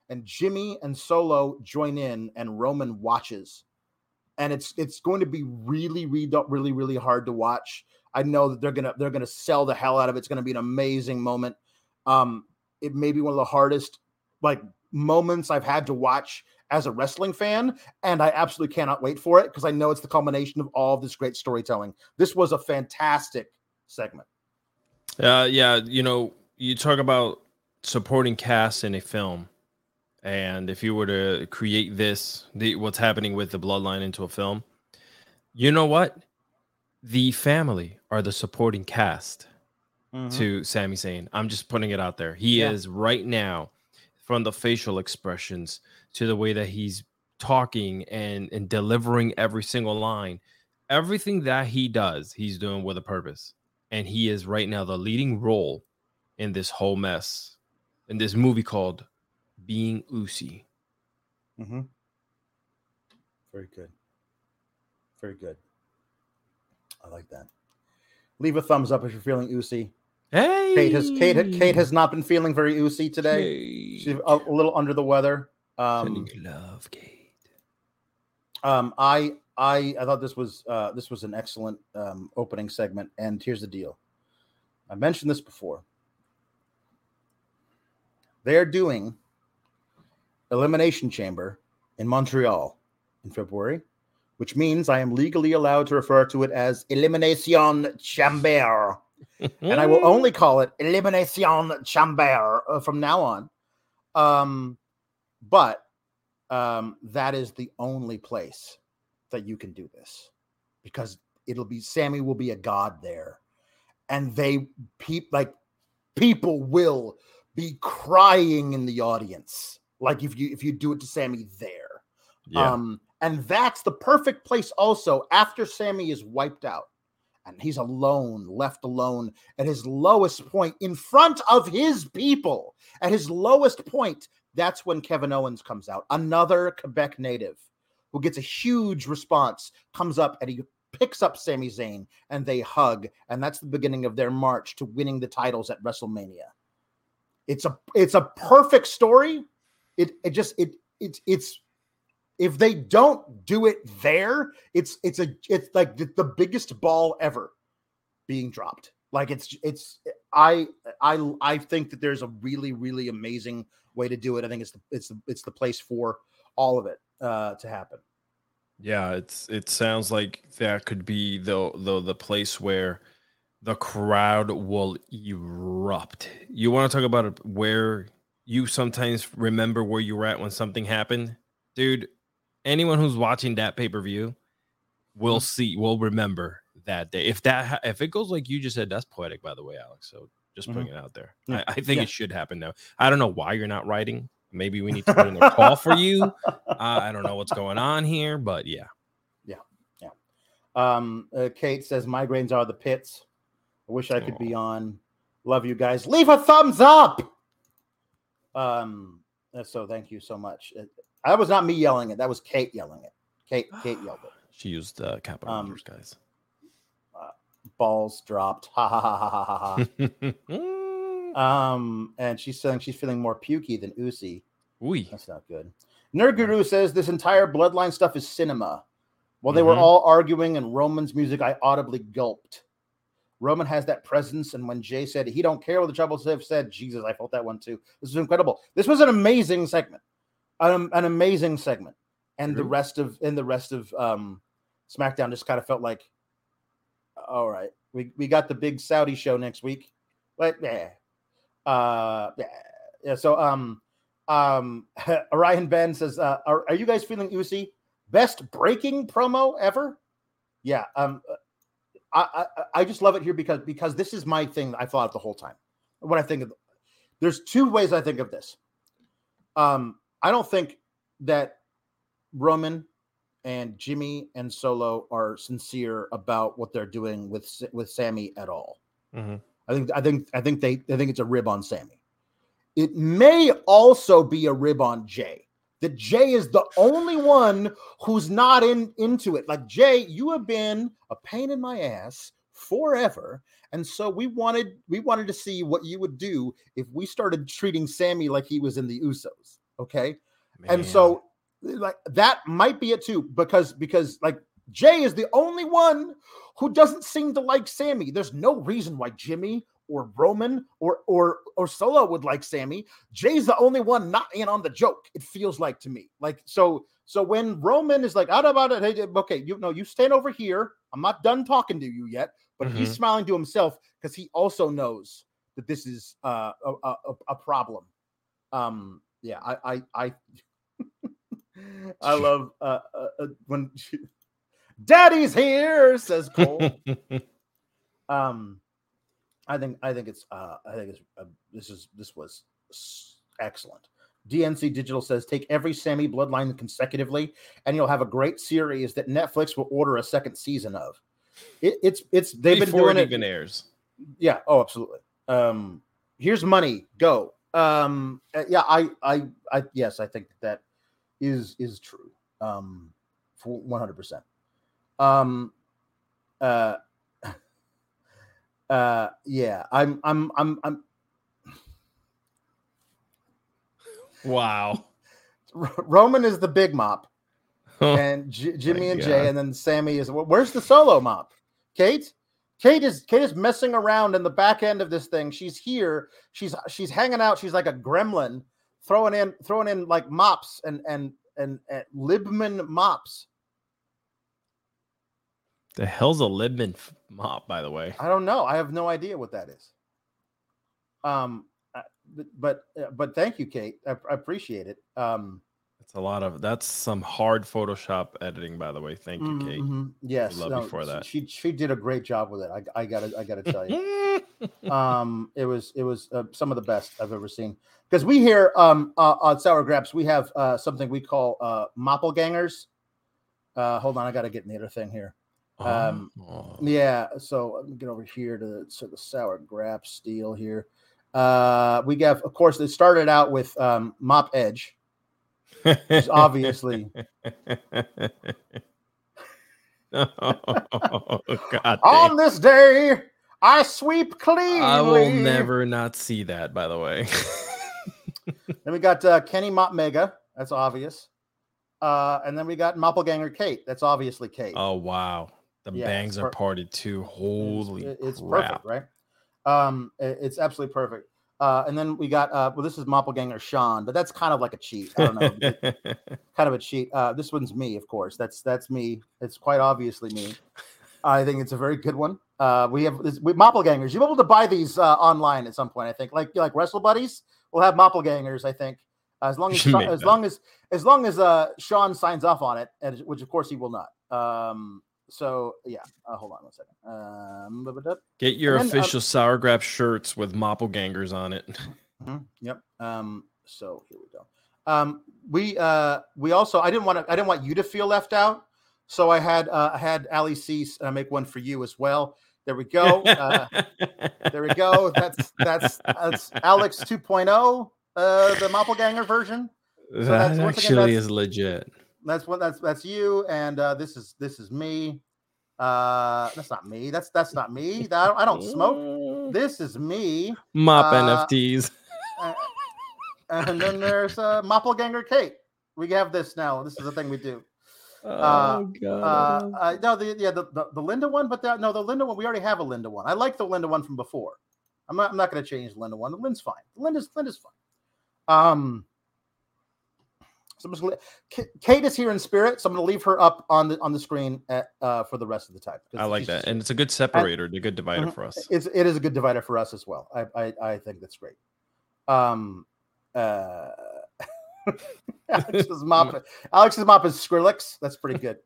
and Jimmy and Solo join in, and Roman watches, and it's it's going to be really, really, really, really hard to watch. I know that they're gonna they're gonna sell the hell out of it. It's gonna be an amazing moment. Um, it may be one of the hardest like moments I've had to watch as a wrestling fan, and I absolutely cannot wait for it because I know it's the culmination of all of this great storytelling. This was a fantastic segment. Uh, yeah, you know, you talk about supporting cast in a film, and if you were to create this, the what's happening with the bloodline into a film, you know what? the family are the supporting cast Mhm. to Sami Zayn. I'm just putting it out there. He Yeah. is right now, from the facial expressions to the way that he's talking and and delivering every single line, everything that he does, he's doing with a purpose. And he is right now the leading role in this whole mess in this movie called Being Usi. Mm-hmm. Very good. Very good. I like that. Leave a thumbs up if you're feeling oozy. Hey, Kate has Kate Kate has not been feeling very oozy today. She's a, a little under the weather. Um, love, Kate. um, I I I thought this was uh, this was an excellent um, opening segment, and here's the deal. I mentioned this before. They're doing Elimination Chamber in Montreal in February, which means I am legally allowed to refer to it as Elimination Chamber, and I will only call it Elimination Chamber uh, from now on. Um, but um, that is the only place that you can do this because it'll be Sami will be a god there, and they peep like people will be crying in the audience like if you if you do it to Sami there. yeah. Um, and that's the perfect place also after Sami is wiped out and he's alone, left alone at his lowest point in front of his people. At his lowest point, that's when Kevin Owens comes out, another Quebec native who gets a huge response, comes up and he picks up Sami Zayn and they hug. And that's the beginning of their march to winning the titles at WrestleMania. It's a it's a perfect story. It it just it it's it's if they don't do it there, it's it's a it's like the, the biggest ball ever being dropped. Like it's it's I I I think that there's a really really amazing way to do it. I think it's the it's the it's the place for all of it uh to happen. Yeah, it's it sounds like that could be the the the place where the crowd will erupt. You want to talk about where you sometimes remember where you were at when something happened, dude. Anyone who's watching that pay per view will see will remember that day. If that if it goes like you just said, that's poetic, by the way, Alex. So just putting it out there. Yeah. I, I think Yeah. it should happen now. I don't know why you're not writing. Maybe we need to put in a call for you. Uh, I don't know what's going on here, but yeah. Yeah. Yeah. Um, uh, Kate says migraines are the pits. I wish I could be on. Love you guys. Leave a thumbs up. Um, uh, so thank you so much. Uh, That was not me yelling it. That was Kate yelling it. Kate, Kate yelled it. She used uh, capital Um, letters, guys. Balls dropped. Ha ha ha ha ha ha. um, and she's saying she's feeling more pukey than Usi. Ooh, That's not good. Nerd Guru says this entire bloodline stuff is cinema. While they were Mhm. all arguing and Roman's music, I audibly gulped. Roman has that presence, and when Jey said he don't care what the trouble have said, Jesus, I felt that one too. This was incredible. This was an amazing segment, um, an amazing segment, and the rest of and the rest of um, SmackDown just kind of felt like, all right, we we got the big Saudi show next week, but yeah, uh, yeah. So um, um, Orion Ben says, uh, are, are you guys feeling Uzi? Best breaking promo ever? Yeah. Um, I, I I just love it here because because this is my thing I thought of the whole time. When I think of there's two ways I think of this. Um, I don't think that Roman and Jimmy and Solo are sincere about what they're doing with with Sami at all. Mhm. I think I think I think they I think it's a rib on Sami. It may also be a rib on Jey. That Jey is the only one who's not in into it. Like Jey, you have been a pain in my ass forever, and so we wanted we wanted to see what you would do if we started treating Sami like he was in the Usos. Okay, and so like that might be it too because because like Jey is the only one who doesn't seem to like Sami. There's no reason why Jimmy or Roman or or or Solo would like Sami. Jey's the only one not in on the joke. It feels like to me. Like so so when Roman is like out about it, hey, okay, you know, you stand over here. I'm not done talking to you yet, but he's smiling to himself because he also knows that this is uh, a, a a- a problem. Um, yeah, I I I, I love uh, uh, uh, when Daddy's here, says Cole. um, I think I think it's uh, I think it's uh, this is this was excellent. DNC Digital says take every Sami bloodline consecutively, and you'll have a great series that Netflix will order a second season of. It, it's it's they've Before been doing it it. airs. Yeah. Oh, absolutely. Um, here's money. Go. Um, uh, yeah. I, I, I, yes, I think that is is true. Um, for one hundred percent. Um, uh, uh, yeah. I'm, I'm, I'm, I'm. Wow. Roman is the big mop, and J- Jimmy and God. Jey, and then Sami is. Where's the solo mop? Kate. Kate is Kate is messing around in the back end of this thing. She's here. She's she's hanging out. She's like a gremlin, throwing in throwing in like mops and and and, and Libman mops. The hell's a Libman mop, by the way? I don't know. I have no idea what that is. Um, but but, uh, thank you, Kate. I, I appreciate it. Um, That's a lot of that's some hard Photoshop editing, by the way. Thank you, mhm, Kate. mhm. Yes, love you for that. She she did a great job with it. I I gotta I gotta tell you. um it was it was uh, some of the best i've ever seen because we here um uh, on sour graps we have uh something we call uh moppelgangers uh hold on i gotta get in the other thing here um, Oh. yeah so let me get over here to so the sour grap steel here uh we have of course it started out with um mop edge It's obviously- oh, God on this day i sweep clean. I will never not see that, by the way. Then we got uh, Kenny Mop Mega. That's obvious. Uh, and then we got Moppelganger Kate. That's obviously Kate. oh wow. The Yeah, bangs it's are per- parted too. Holy it- it's crap. perfect, right? Um, it- it's absolutely perfect. Uh, and then we got uh, well, this is Moppelganger Sean, but that's kind of like a cheat. I don't know, kind of a cheat. Uh, this one's me, of course. That's that's me. It's quite obviously me. I think it's a very good one. Uh, we have this, we, Moppelgangers. You'll be able to buy these uh, online at some point. I think, like like Wrestle Buddies, we'll have Moppelgangers. I think as long as Sean- as long as as long as uh, Sean signs off on it, and which of course he will not. Um, so yeah, uh, hold on one second. Um. Get your then, uh, official sour grap shirts with Moppelgangers on it. Mhm, Yep. Um, so here we go. Um, we uh, we also I didn't want to I didn't want you to feel left out, so I had uh, I had Ali Cease uh, make one for you as well. There we go. Uh, there we go. That's that's that's Alex 2.0, uh, the Moppelganger version. that that's- once again, actually that's- is legit. That's what that's that's you, and uh, this is this is me. Uh, that's not me. That's that's not me. That I don't smoke. This is me. Mop uh, NFTs. Uh, and then there's uh, Moppelganger Kate. We have this now. This is the thing we do. Oh god. Uh, uh, no, the yeah, the, the, the Linda one, but that, no, the Linda one. We already have a Linda one. I like the Linda one from before. I'm not. I'm not going to change the Linda one. The Linda's fine. Linda's Linda's fine. Um. So I'm just gonna, K- Kate is here in spirit, so I'm going to leave her up on the on the screen at, uh, for the rest of the time. I like that. And it's a good separator, and, a good divider Mhm. for us. it's it is a good divider for us as well. I I, I think that's great. Um uh Alex's mop Alex's mop is Skrillex. That's pretty good.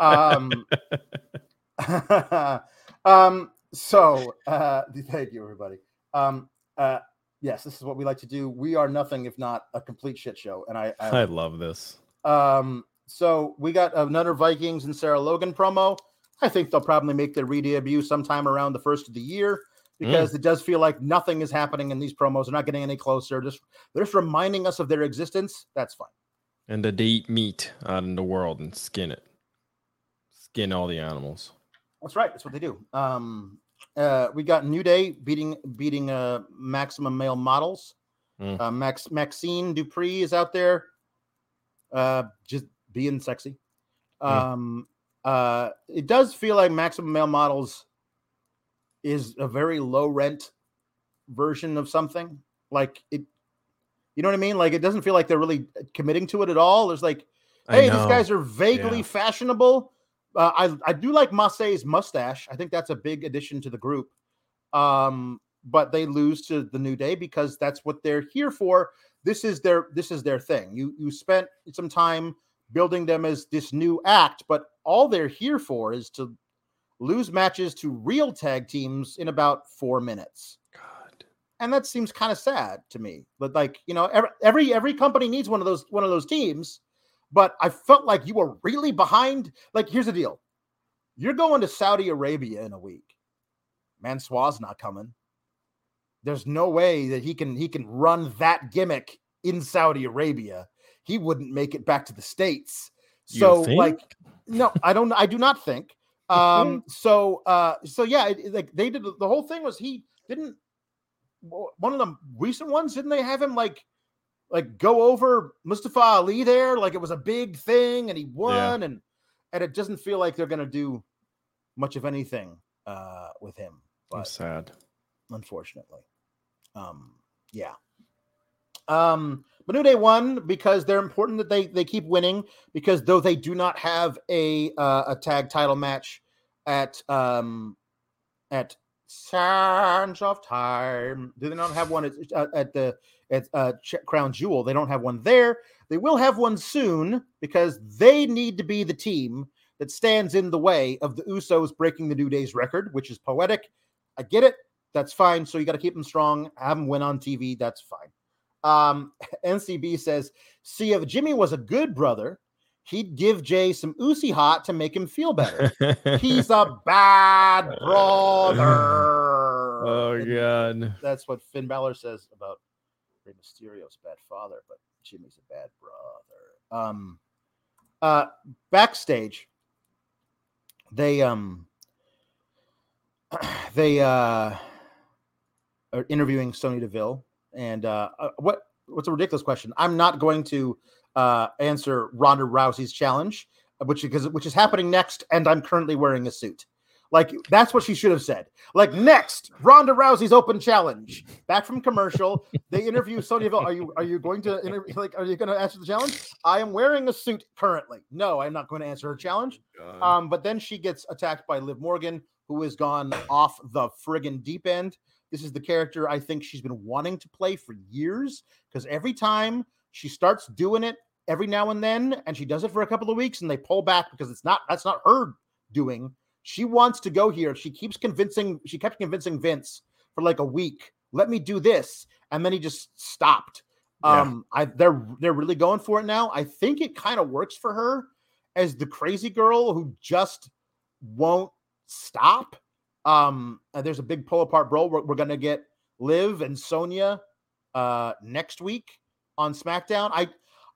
Um um so uh thank you everybody. Um uh yes, this is what we like to do. We are nothing if not a complete shit show. And I, I I love this. um, so we got another Vikings and Sarah Logan promo. I think they'll probably make their re-debut sometime around the first of the year because it does feel like nothing is happening in these promos. They're not getting any closer. Just they're just reminding us of their existence. That's fine. And that they eat meat out in the world and skin it. Skin all the animals. That's right. That's what they do. Um, uh, we got New Day beating beating uh maximum male models. Mm. Uh, Max Maxxine Dupri is out there, uh, just being sexy. Mm. Um, uh, it does feel like maximum male models is a very low rent version of something. Like it, you know what I mean? Like it doesn't feel like they're really committing to it at all. There's like hey, these guys are vaguely Yeah. fashionable. Uh, I I do like Massey's mustache. I think that's a big addition to the group. Um, but they lose to the New Day because that's what they're here for. This is their this is their thing. You you spent some time building them as this new act, but all they're here for is to lose matches to real tag teams in about four minutes. God. And that seems kind of sad to me. But like, you know, every, every every company needs one of those one of those teams. But I felt like you were really behind. Like, here's the deal: you're going to Saudi Arabia in a week. Mansoor's not coming. There's no way that he can he can run that gimmick in Saudi Arabia. He wouldn't make it back to the states. So like no, I don't I do not think. Um so uh so yeah, it- like they did the whole thing was he didn't one of the recent ones didn't they have him like like go over Mustafa Ali there like it was a big thing and he won and and it doesn't feel like they're to do much of anything uh with him I'm sad. unfortunately. Um, yeah. Um, but New Day won because they're important that they they keep winning because though they do not have a uh, a tag title match at um at Sands of Time, do they not have one at uh, at the at uh, Crown Jewel? They don't have one there. They will have one soon because they need to be the team that stands in the way of the Usos breaking the New Day's record, which is poetic. I get it. That's fine. So you got to keep them strong. Have them win on TV. That's fine. Um, NCB says, see, if Jimmy was a good brother, he'd give Jey some Uzi hot to make him feel better. He's a bad brother. oh And god. That's what Finn Balor says about Rey Mysterio's bad father, but Jimmy's a bad brother. Um, uh, backstage, they um, they uh, are interviewing Sonya Deville, and uh, uh, what what's a ridiculous question? I'm not going to uh, answer Ronda Rousey's challenge, which because which is happening next, and I'm currently wearing a suit. Like that's what she should have said. Like next, Ronda Rousey's open challenge. Back from commercial, they interview Sonya Deville. Are you are you going to interview? Like, are you going to answer the challenge? I am wearing a suit currently. No, I'm not going to answer her challenge. Um, but then she gets attacked by Liv Morgan, who has gone off the friggin' deep end. This is the character I think she's been wanting to play for years because every time she starts doing it, every now and then, and she does it for a couple of weeks, and they pull back because it's not that's not her doing. She wants to go here. She keeps convincing. She kept convincing Vince for like a week. Let me do this, and then he just stopped. Yeah. Um, I they're they're really going for it now. I think it kind of works for her as the crazy girl who just won't stop. Um, and there's a big pull apart brawl. We're, we're gonna get Liv and Sonya uh next week on SmackDown. I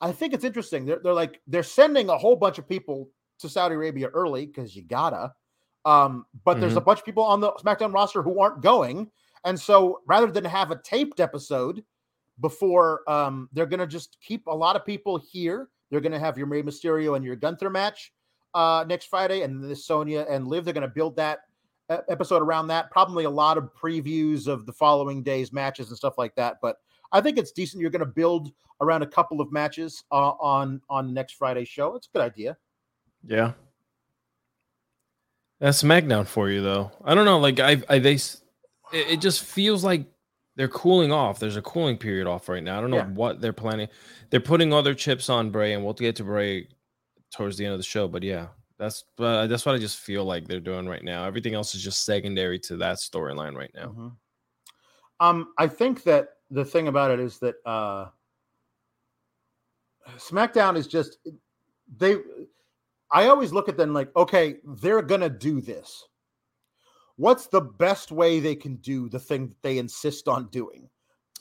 I think it's interesting. They're they're like they're sending a whole bunch of people to Saudi Arabia early because you gotta. Um, but there's a bunch of people on the SmackDown roster who aren't going, and so rather than have a taped episode before, um, they're gonna just keep a lot of people here. They're gonna have your Rey Mysterio and your Gunther match uh next Friday, and this Sonya and Liv. They're gonna build that episode around that. Probably a lot of previews of the following days matches and stuff like that. But I think it's decent. You're gonna build around a couple of matches uh, on on next Friday's show. It's a good idea. Yeah. That's SmackDown for you, though. I don't know. Like I, I they, it, it just feels like they're cooling off. There's a cooling period off right now. I don't know Yeah. what they're planning. They're putting other chips on Bray, and we'll get to Bray towards the end of the show. But yeah, that's uh, that's what I just feel like they're doing right now. Everything else is just secondary to that storyline right now. Mhm. Um, I think that the thing about it is that uh SmackDown is just they I always look at them like, okay, they're gonna do this. What's the best way they can do the thing that they insist on doing?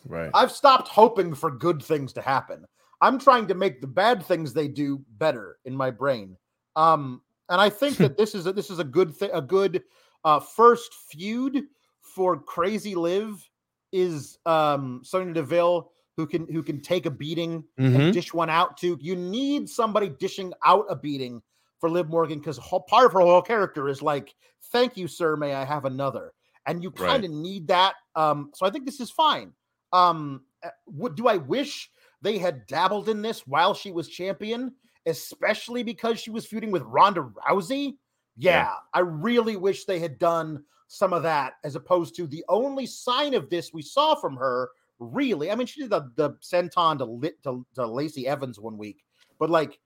Right. I've stopped hoping for good things to happen. I'm trying to make the bad things they do better in my brain. Um, and I think that this is a, this is a good thing, a good uh, first feud for Crazy Liv is um, Sonya Deville who can who can take a beating Mhm. and dish one out to. You need somebody dishing out a beating for Liv Morgan because part of her whole character is like, "Thank you, sir. May I have another?" And you kind of need that. Um, so I think this is fine. Um, uh, would do I wish they had dabbled in this while she was champion, especially because she was feuding with Ronda Rousey? Yeah, Yeah. I really wish they had done some of that as opposed to the only sign of this we saw from her. Really, I mean, she did the the senton to lit to, to Lacey Evans one week, but like,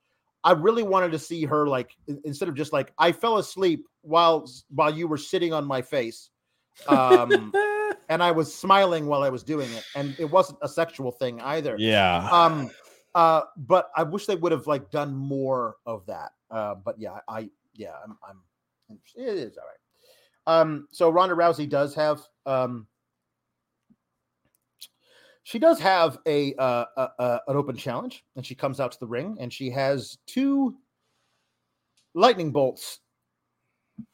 I really wanted to see her like instead of just like I fell asleep while while you were sitting on my face. Um and I was smiling while I was doing it, and it wasn't a sexual thing either. Yeah. Um. Uh. But I wish they would have like done more of that. Uh. But yeah, I yeah, I'm. I'm it is all right. Um. So Ronda Rousey does have um. She does have a, uh, a, a an open challenge, and she comes out to the ring, and she has two lightning bolts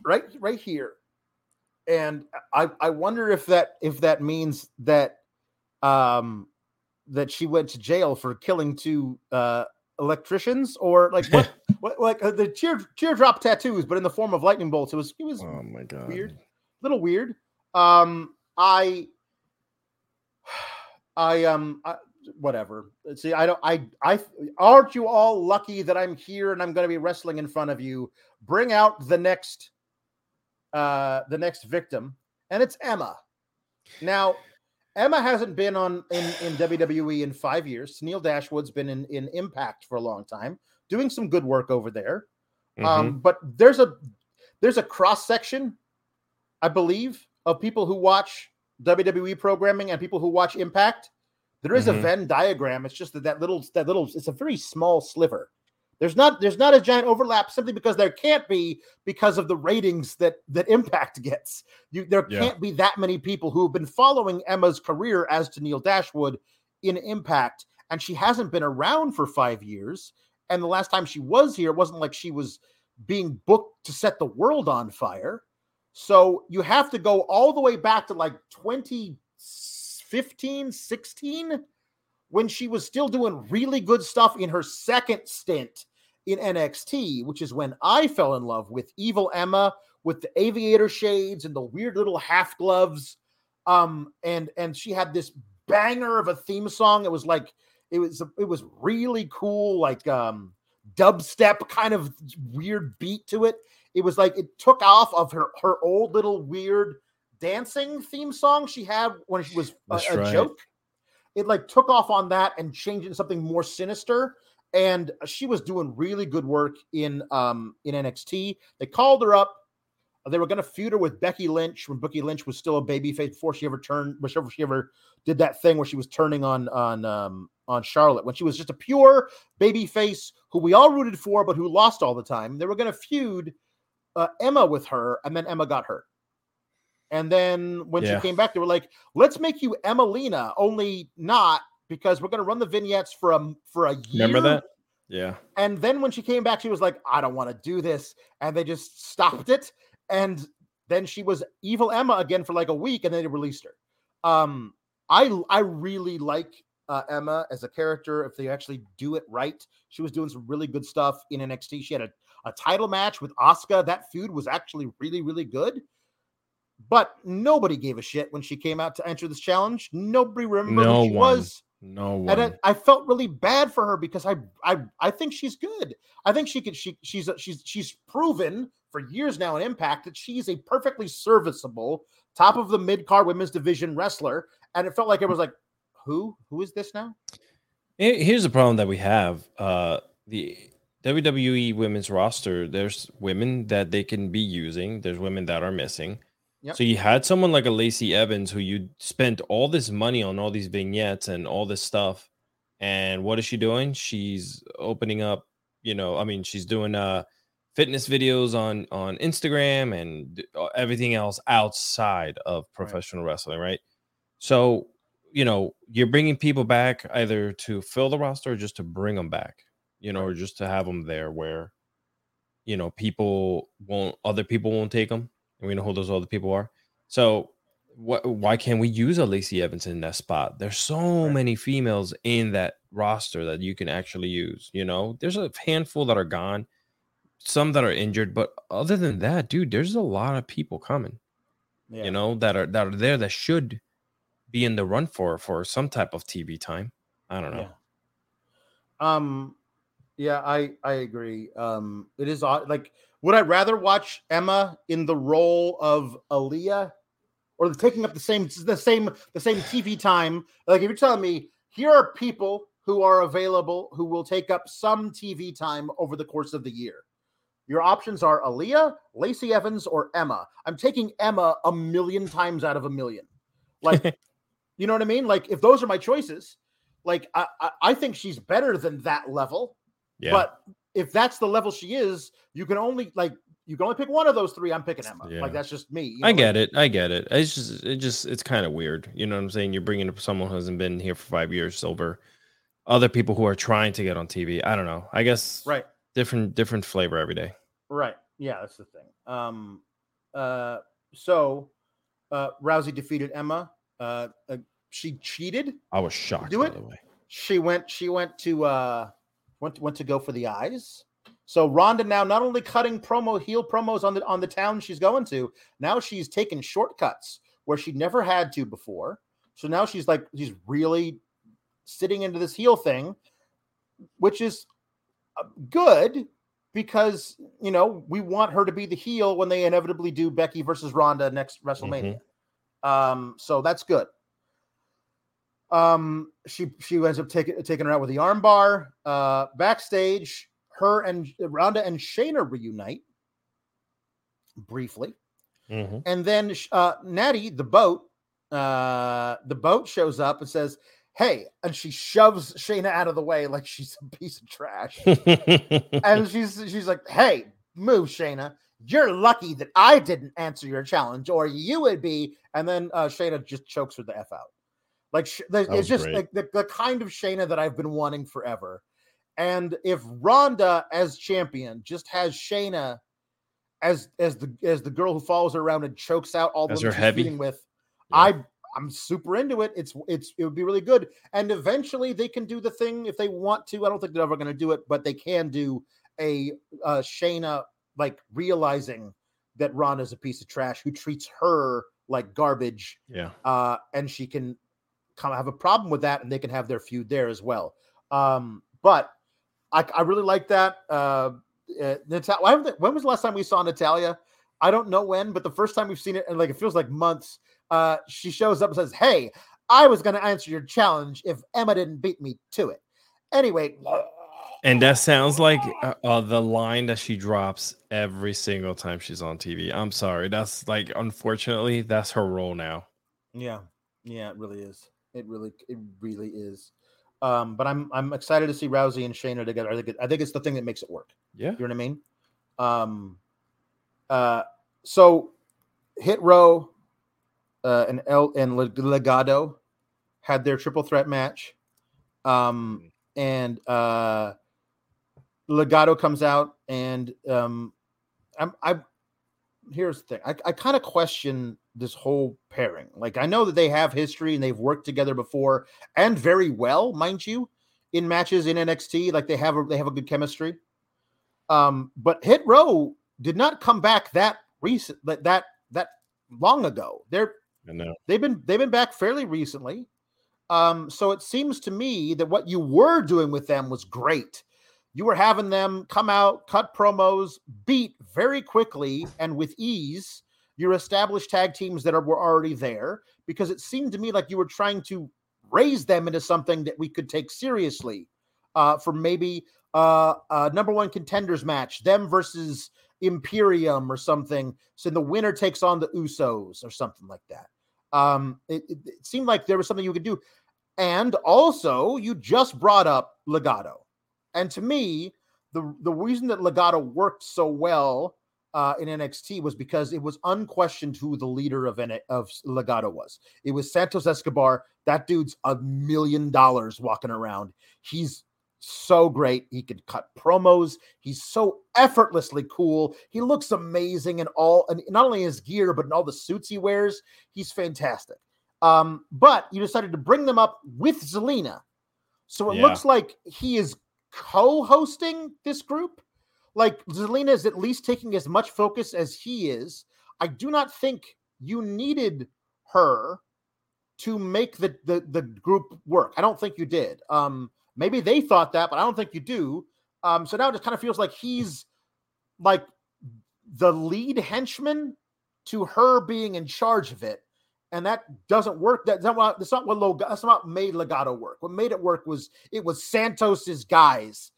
right right here and I I wonder if that if that means that um that she went to jail for killing two uh electricians or like what what like uh, the tear teardrop tattoos but in the form of lightning bolts. It was it was oh my god. weird little weird. Um I I um I, whatever. See I don't I I aren't you all lucky that I'm here and I'm going to be wrestling in front of you? Bring out the next uh, the next victim, and it's Emma. Now, Emma hasn't been on in, in WWE in five years. Tenille Dashwood's been in, in Impact for a long time, doing some good work over there. Um, mm-hmm. Um, but there's a there's a cross section, I believe, of people who watch WWE programming and people who watch Impact. There is mm-hmm. a Venn diagram. It's just that that little that little it's a very small sliver. There's not there's not a giant overlap simply because there can't be because of the ratings that that Impact gets. You there yeah. can't be that many people who have been following Emma's career as Tenille Dashwood in Impact, and she hasn't been around for five years. And the last time she was here, it wasn't like she was being booked to set the world on fire. So you have to go all the way back to like 2015, 16 when she was still doing really good stuff in her second stint in NXT, which is when I fell in love with Evil Emma with the aviator shades and the weird little half gloves. Um, and and she had this banger of a theme song. It was like it was it was really cool, like um dubstep kind of weird beat to it. It was like it took off of her her old little weird dancing theme song she had when she was a, a right. joke. It like took off on that and changed into something more sinister and she was doing really good work in um in NXT. They called her up. They were going to feud her with Becky Lynch when Becky Lynch was still a babyface before she ever turned, before she ever did that thing where she was turning on on um on Charlotte when she was just a pure babyface who we all rooted for but who lost all the time. They were going to feud uh, Emma with her, and then Emma got hurt. And then when yeah. she came back, they were like, "Let's make you Emmalina, only not because we're going to run the vignettes for a for a year. Remember that? Yeah. And then when she came back, she was like, "I don't want to do this," and they just stopped it. And then she was evil Emma again for like a week, and then they released her. Um, I I really like uh, Emma as a character. If they actually do it right, she was doing some really good stuff in NXT. She had a, a title match with Asuka. That feud was actually really really good. But nobody gave a shit when she came out to enter this challenge. Nobody remembered no who she one. was. No one. And I, I, felt really bad for her because I, I I think she's good. I think she could she she's she's she's proven for years now in Impact that she's a perfectly serviceable top of the mid card women's division wrestler. And it felt like it was like, who who is this now? Here's the problem that we have. Uh the WWE women's roster, there's women that they can be using, there's women that are missing. Yep. So you had someone like a Lacey Evans who you spent all this money on all these vignettes and all this stuff. And what is she doing? She's opening up, you know, I mean, she's doing uh fitness videos on on Instagram and uh, everything else outside of professional right. wrestling, right? So, you know, you're bringing people back either to fill the roster or just to bring them back, you know, right. or just to have them there where you know, people won't other people won't take them and we know who those other people are. So what why can't we use a Lacey Evans in that spot? There's so right. many females in that roster that you can actually use. You know, there's a handful that are gone, some that are injured, but other than that, dude, there's a lot of people coming. Yeah. You know, that are that are there that should be in the run for for some type of TV time. I don't know. Yeah. Um yeah, I I agree. Um it is odd like would I rather watch Emma in the role of Aaliyah or taking up the same the same the same TV time? Like if you're telling me here are people who are available who will take up some TV time over the course of the year. Your options are Aaliyah, Lacey Evans, or Emma. I'm taking Emma a million times out of a million. Like, you know what I mean? Like, if those are my choices, like I, I, I think she's better than that level. Yeah. But if that's the level she is, you can only like you can only pick one of those three. I'm picking Emma. Yeah. Like that's just me. you I get it. I get it. It's just, it just, it's kind of weird. You know what I'm saying? You're bringing up someone who hasn't been here for five years over other people who are trying to get on TV. I don't know. I guess Right. different, different flavor every day. Right. Yeah, that's the thing. Um uh so uh Rousey defeated Emma. Uh, uh she cheated. I was shocked. Do by it? the way. She went she went to uh went went to go for the eyes. So Ronda now not only cutting promo heel promos on the on the town she's going to, now she's taking shortcuts where she never had to before. So now she's like she's really sitting into this heel thing, which is uh, good because you know we want her to be the heel when they inevitably do Becky versus Ronda next WrestleMania. Um, so that's good. Um, she she ends up taking taking her out with the armbar. Uh, backstage, her and Ronda and Shayna reunite briefly, Mhm. and then uh, Natty the boat, uh, the boat shows up and says, "Hey," and she shoves Shayna out of the way like she's a piece of trash. and she's she's like, "Hey, move, Shayna. You're lucky that I didn't answer your challenge, or you would be." And then uh, Shayna just chokes her the f out. Like the- it's just great. like the, the kind of Shayna that I've been wanting forever. And if Ronda as champion just has Shayna as as the as the girl who follows her around and chokes out all the she's heavy? with, Yeah. I I'm super into it. It's it's it would be really good. And eventually they can do the thing if they want to. I don't think they're ever going to do it, but they can do a uh Shayna like realizing that Ronda's a piece of trash who treats her like garbage yeah. uh, and she can kind of have a problem with that, and they can have their feud there as well. Um, but I, I really like that. Uh, uh, Natalya, why haven't they- when was the last time we saw Natalya? I don't know when, but the first time we've seen it, and like it feels like months. Uh, she shows up and says, "Hey, I was going to answer your challenge if Emma didn't beat me to it." Anyway, And that sounds like uh, uh, the line that she drops every single time she's on TV. I'm sorry. That's like, unfortunately, that's her role now. Yeah, yeah, it really is. It really, it really is. Um, but I'm I'm excited to see Rousey and Shayna together. I think it, I think it's the thing that makes it work. Yeah. You know what I mean? Um, uh, so Hit Row uh, and El and Le- Legado had their triple threat match. Um, and uh, Legado comes out, and um, I'm I. Here's the thing. I, I kind of question this whole pairing. Like I know that they have history and they've worked together before and very well, mind you, in matches in NXT. Like they have a, they have a good chemistry. Um, but Hit Row did not come back that recent that that that long ago. They're they've been they've been back fairly recently. Um, so it seems to me that what you were doing with them was great. You were having them come out, cut promos, beat very quickly and with ease your established tag teams that are, were already there because it seemed to me like you were trying to raise them into something that we could take seriously uh, for maybe uh, a number one contenders match, them versus Imperium or something. So the winner takes on the Usos or something like that. Um, it, it, it seemed like there was something you could do. And also, you just brought up Legado. And to me, the, the reason that Legado worked so well uh, in NXT was because it was unquestioned who the leader of, N- of Legado was. It was Santos Escobar. That dude's a million dollars walking around. He's so great. He could cut promos. He's so effortlessly cool. He looks amazing in all, and not only his gear, but in all the suits he wears. He's fantastic. Um, but you decided to bring them up with Zelina. So it Yeah. looks like he is co-hosting this group. Like Zelina is at least taking as much focus as he is. I do not think you needed her to make the the, the group work. I don't think you did. Um, maybe they thought that, but I don't think you do. Um, so now it just kind of feels like he's like the lead henchman to her being in charge of it. and that doesn't work. That's not what that's not what Log- that's not what made Legado work. What made it work was it was Santos's guys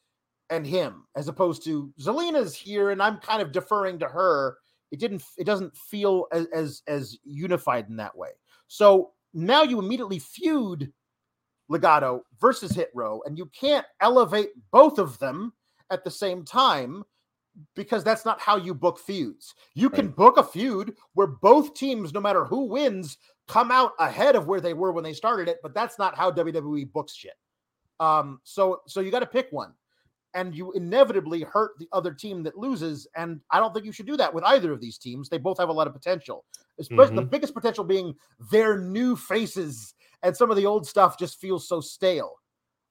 and him, as opposed to Zelina's here, and I'm kind of deferring to her. It didn't. It doesn't feel as as, as unified in that way. So now you immediately feud Legado versus Hit Row, and you can't elevate both of them at the same time because that's not how you book feuds. You can Right. book a feud where both teams, no matter who wins, come out ahead of where they were when they started it, but that's not how WWE books shit. Um, so so you got to pick one, and you inevitably hurt the other team that loses. And I don't think you should do that with either of these teams. They both have a lot of potential, especially the biggest potential being their new faces, and some of the old stuff just feels so stale.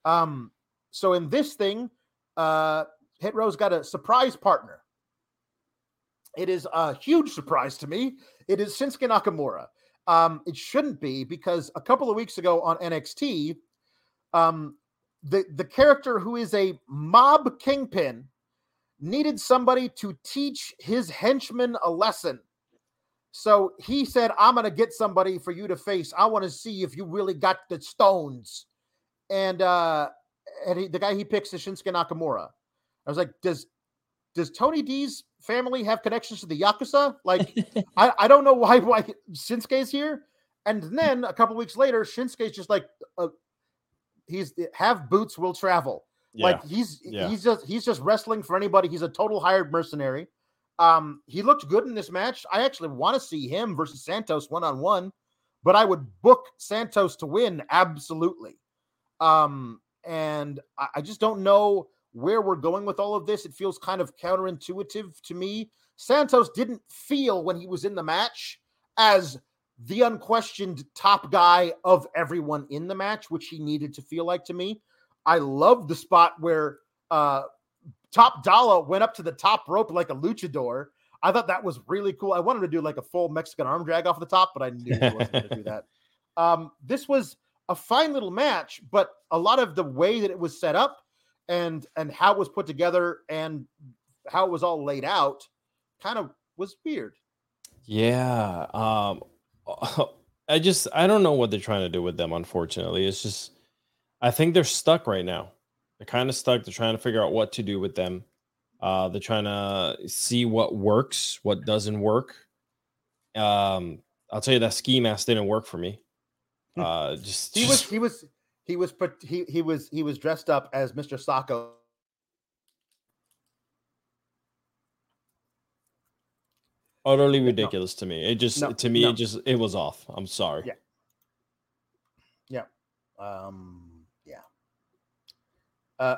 Um, so in this thing, uh, Hit Row's got a surprise partner. It is a huge surprise to me. It is Shinsuke Nakamura. Um, it shouldn't be because a couple of weeks ago on NXT, um, the the character who is a mob kingpin needed somebody to teach his henchmen a lesson. So he said, "I'm going to get somebody for you to face. I want to see if you really got the stones." And uh, and he, the guy he picks is Shinsuke Nakamura. I was like, "Does does Tony D's family have connections to the Yakuza? Like, I, I don't know why why Shinsuke's here." And then a couple weeks later, Shinsuke's just like, uh, he's have boots will travel. Yeah. Like he's Yeah. he's just he's just wrestling for anybody. He's a total hired mercenary. Um, he looked good in this match. I actually want to see him versus Santos one on one, but I would book Santos to win absolutely. Um, and I, I just don't know where we're going with all of this. It feels kind of counterintuitive to me. Santos didn't feel when he was in the match as the unquestioned top guy of everyone in the match, which he needed to feel like to me. I love the spot where uh Top Dolla went up to the top rope like a luchador. I thought that was really cool. I wanted to do like a full Mexican arm drag off the top, but I knew he wasn't going to do that. Um, this was a fine little match, but a lot of the way that it was set up and and how it was put together and how it was all laid out kind of was weird. Yeah. Um I just I don't know what they're trying to do with them, unfortunately. It's just I think they're stuck right now. They're kind of stuck. They're trying to figure out what to do with them. Uh they're trying to see what works, what doesn't work. Um I'll tell you that ski mask didn't work for me. Uh just, He was he was he was he he was he was dressed up as Mr. Sacco. Utterly ridiculous to me. It just No, to me no. it just it was off. I'm sorry. Yeah. Yeah. Um yeah. Uh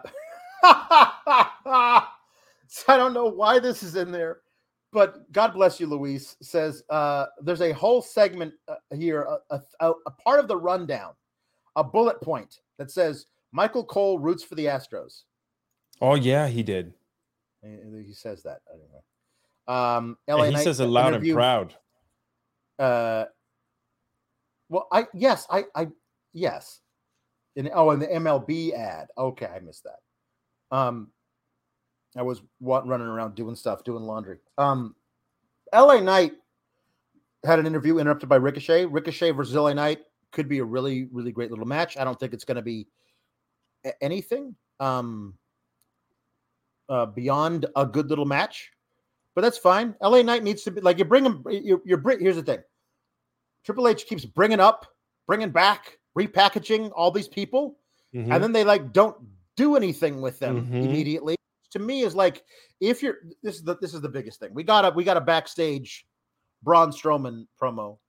so I don't know why this is in there, but God bless you, Luis says uh there's a whole segment uh, here, a, a, a part of the rundown, a bullet point that says Michael Cole roots for the Astros. Oh yeah, he did. He he says that. I don't know. Um, LA And he Knight says it loud and proud. Uh, well, I yes, I I yes. In oh, in the MLB ad. Okay, I missed that. Um, I was wa- running around doing stuff, doing laundry. Um, LA Knight had an interview interrupted by Ricochet. Ricochet versus LA Knight could be a really, really great little match. I don't think it's going to be anything um, uh, beyond a good little match, but that's fine. LA Knight needs to be like you bring him. You're, you're here's the thing. Triple H keeps bringing up, bringing back, repackaging all these people, Mhm. and then they like don't do anything with them Mhm. immediately. To me, is like if you're this is the this is the biggest thing. We got a we got a backstage Braun Strowman promo,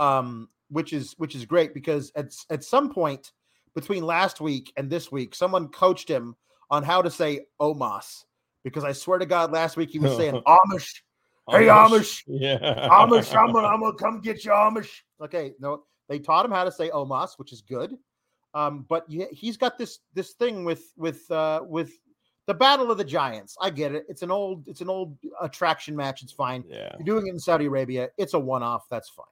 um, which is which is great because at at some point between last week and this week, someone coached him on how to say Omos because I swear to God, last week he was saying Amish. Hey Amish, Yeah. Amish, I'm gonna, I'm gonna come get you, Amish. Okay, no, they taught him how to say Omos, which is good. Um, but he's got this this thing with with uh with the Battle of the Giants. I get it. It's an old it's an old attraction match. It's fine. Yeah. You're doing it in Saudi Arabia. It's a one off. That's fine.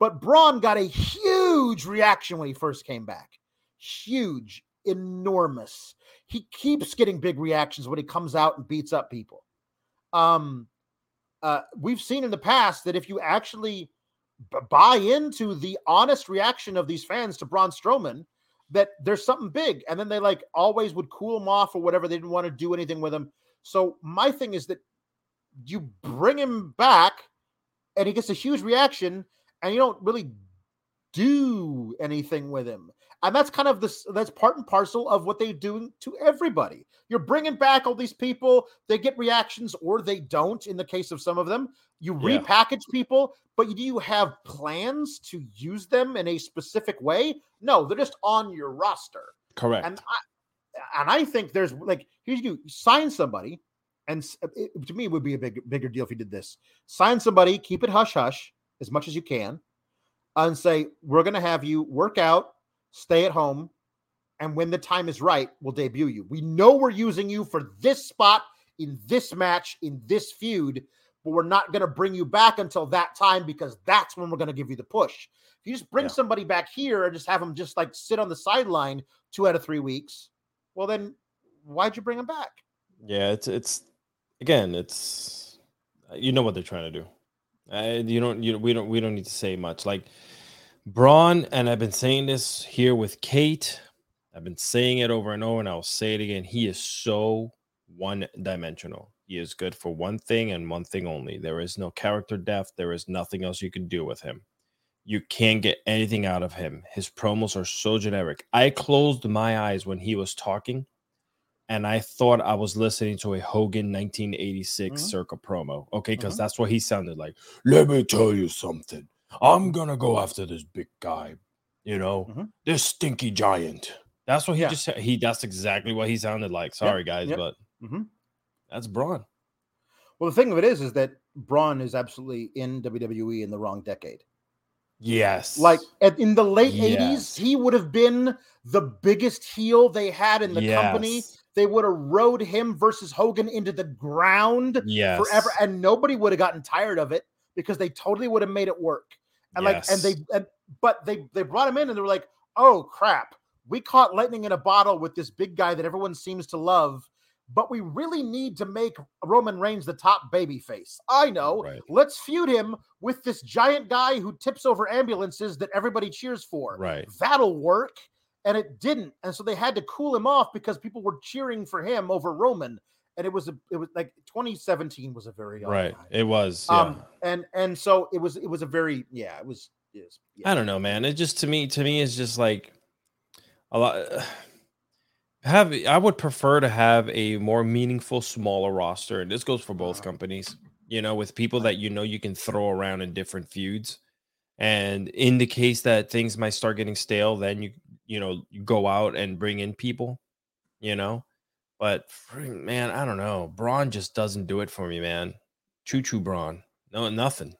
But Braun got a huge reaction when he first came back. Huge, enormous. He keeps getting big reactions when he comes out and beats up people. Um, uh, we've seen in the past that if you actually b- buy into the honest reaction of these fans to Braun Strowman that there's something big, and then they like always would cool him off or whatever. They didn't want to do anything with him. So my thing is that you bring him back, and he gets a huge reaction, and you don't really do anything with him. And that's kind of this that's part and parcel of what they do to everybody. You're bringing back all these people, they get reactions or they don't in the case of some of them. You Yeah. repackage people, but do you have plans to use them in a specific way? No, they're just on your roster. Correct. And I and I think there's like here's you sign somebody, and it, to me it would be a big bigger deal if you did this. Sign somebody, keep it hush hush as much as you can, and say we're going to have you work out, stay at home, and when the time is right, we'll debut you. We know we're using you for this spot in this match in this feud, but we're not going to bring you back until that time because that's when we're going to give you the push. If you just bring Yeah. somebody back here and just have them just like sit on the sideline two out of three weeks, well then why'd you bring them back? Yeah, it's it's again, it's you know what they're trying to do. Uh, you don't you we don't we don't need to say much. Like Braun, and I've been saying this here with Kate. I've been saying it over and over, and I'll say it again. He is so one dimensional. He is good for one thing and one thing only. There is no character depth. There is nothing else you can do with him. You can't get anything out of him. His promos are so generic. I closed my eyes when he was talking and I thought I was listening to a Hogan 1986 Mhm. circa promo. Okay, because Mhm. that's what he sounded like. Let me tell you something. I'm gonna go after this big guy, you know, Mhm. this stinky giant. That's what he Yeah. just. He that's exactly what he sounded like. Sorry, guys, yep. but Mhm. that's Braun. Well, the thing of it is, is that Braun is absolutely in WWE in the wrong decade. Yes. Like at, in the late Yes. 80s, he would have been the biggest heel they had in the company. They would have rode him versus Hogan into the ground yes. forever, and nobody would have gotten tired of it because they totally would have made it work. And like, and they, and but they they brought him in, and they were like, "Oh crap, we caught lightning in a bottle with this big guy that everyone seems to love." But we really need to make Roman Reigns the top baby face. I know. Right. Let's feud him with this giant guy who tips over ambulances that everybody cheers for Right. that'll work. And it didn't. And so they had to cool him off because people were cheering for him over Roman. And it was a it was like 2017 was a very Right. time. It was. Yeah. Um and and so it was it was a very yeah, it was it was, yeah. I don't know, man. It just to me, to me, is just like a lot. Have I would prefer to have a more meaningful, smaller roster, and this goes for both Uh-huh. companies. You know, with people that you know you can throw around in different feuds, and in the case that things might start getting stale, then you you know you go out and bring in people. You know, but man, I don't know. Braun just doesn't do it for me, man. Choo choo Braun, no nothing.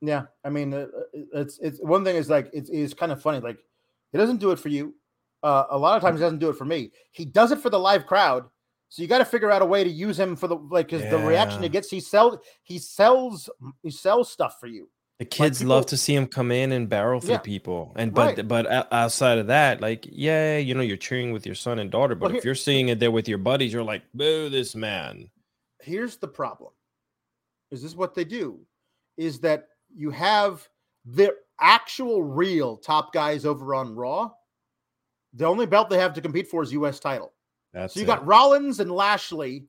Yeah, I mean, uh, uh, it's it's one thing is like it's, it's kind of funny. Like he doesn't do it for you. Uh, a lot of times he doesn't do it for me. He does it for the live crowd. So you got to figure out a way to use him for the like because the reaction he gets, he sells he sells he sells stuff for you. The kids people- love to see him come in and barrel through Yeah. people, and but Right. but outside of that, like yeah, you know, you're cheering with your son and daughter, but Well, if you're seeing it there with your buddies, you're like, boo, this man. Here's the problem: is this what they do? Is that you have the actual real top guys over on Raw? The only belt they have to compete for is U.S. title. That's So you it. got Rollins and Lashley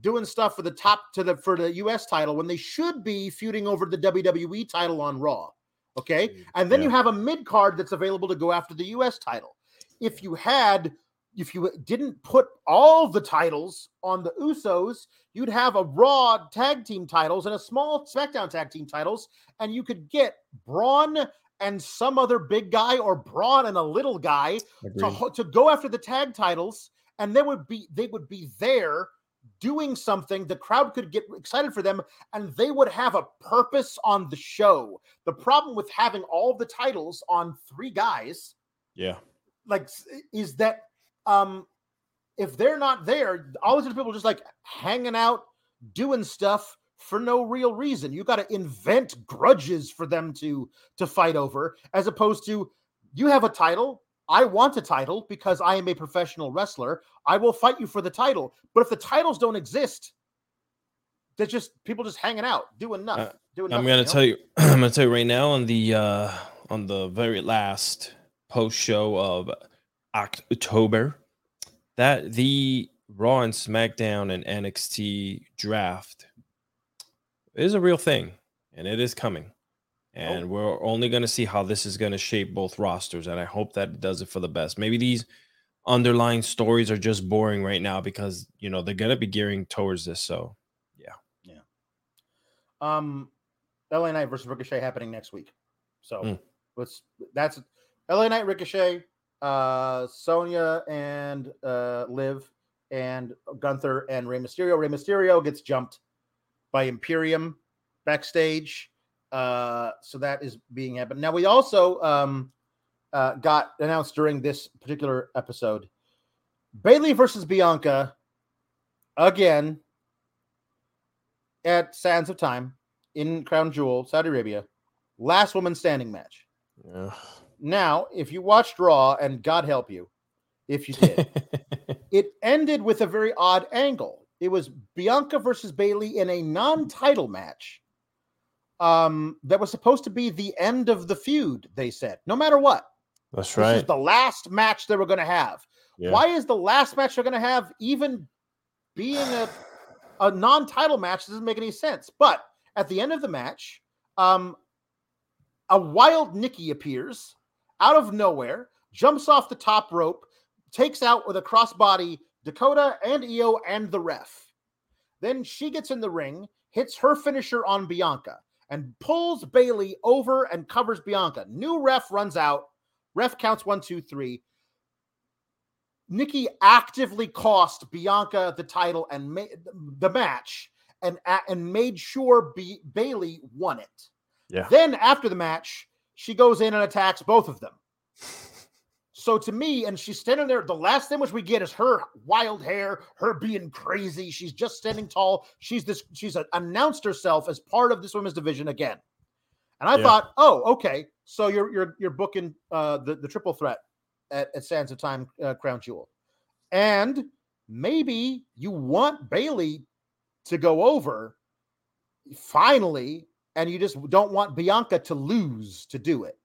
doing stuff for the top to the for the US title when they should be feuding over the WWE title on Raw. Okay. Mm, and then you have a mid card that's available to go after the US title. If you had if you didn't put all the titles on the Usos, you'd have a Raw tag team titles and a small SmackDown tag team titles, and you could get Braun and some other big guy or Braun and a little guy to, Agreed. to go after the tag titles and they would be they would be there doing something the crowd could get excited for them and they would have a purpose on the show. The problem with having all the titles on three guys yeah, like is that um if they're not there all these people are just like hanging out doing stuff for no real reason. You got to invent grudges for them to to fight over as opposed to you have a title i want a title because i am a professional wrestler i will fight you for the title but if the titles don't exist There's just people just hanging out, doing nothing. Uh, doing I'm gonna you know? tell you. I'm gonna tell you right now on the uh on the very last post show of October that the Raw and SmackDown and NXT draft is a real thing, and it is coming. And we're only going to see how this is going to shape both rosters, and I hope that it does it for the best. Maybe these underlying stories are just boring right now because you know they're going to be gearing towards this. So yeah, yeah. Um, LA Knight versus Ricochet happening next week. So Mm. let's that's LA Knight Ricochet, uh, Sonya and uh, Liv and Gunther and Rey Mysterio. Rey Mysterio gets jumped by Imperium backstage. Uh, so that is being happened. Now we also um, uh, got announced during this particular episode Bayley versus Bianca again at Sands of Time in Crown Jewel, Saudi Arabia. Last woman standing match. Now, if you watched Raw, and God help you if you did, it ended with a very odd angle. It was Bianca versus Bayley in a non-title match. Um, that was supposed to be the end of the feud. They said, no matter what, That's right. this is the last match they were going to have. Yeah. Why is the last match they're going to have even being a a non-title match? Doesn't make any sense. But at the end of the match, um, a wild Nikki appears out of nowhere, jumps off the top rope, takes out with a crossbody Dakota and Io and the ref. Then she gets in the ring, hits her finisher on Bianca, and pulls Bayley over and covers Bianca. New ref runs out. Ref counts one, two, three. Nikki actively cost Bianca the title and ma- the match, and and made sure B- Bayley won it. Yeah. Then after the match, she goes in and attacks both of them. So to me, and she's standing there. The last image we get is her wild hair, her being crazy. She's just standing tall. She's this. She's a, announced herself as part of this women's division again. And I Yeah. thought, oh, okay. So you're you're you're booking uh, the the triple threat at, at Sands of Time uh, Crown Jewel, and maybe you want Bayley to go over finally, and you just don't want Bianca to lose to do it.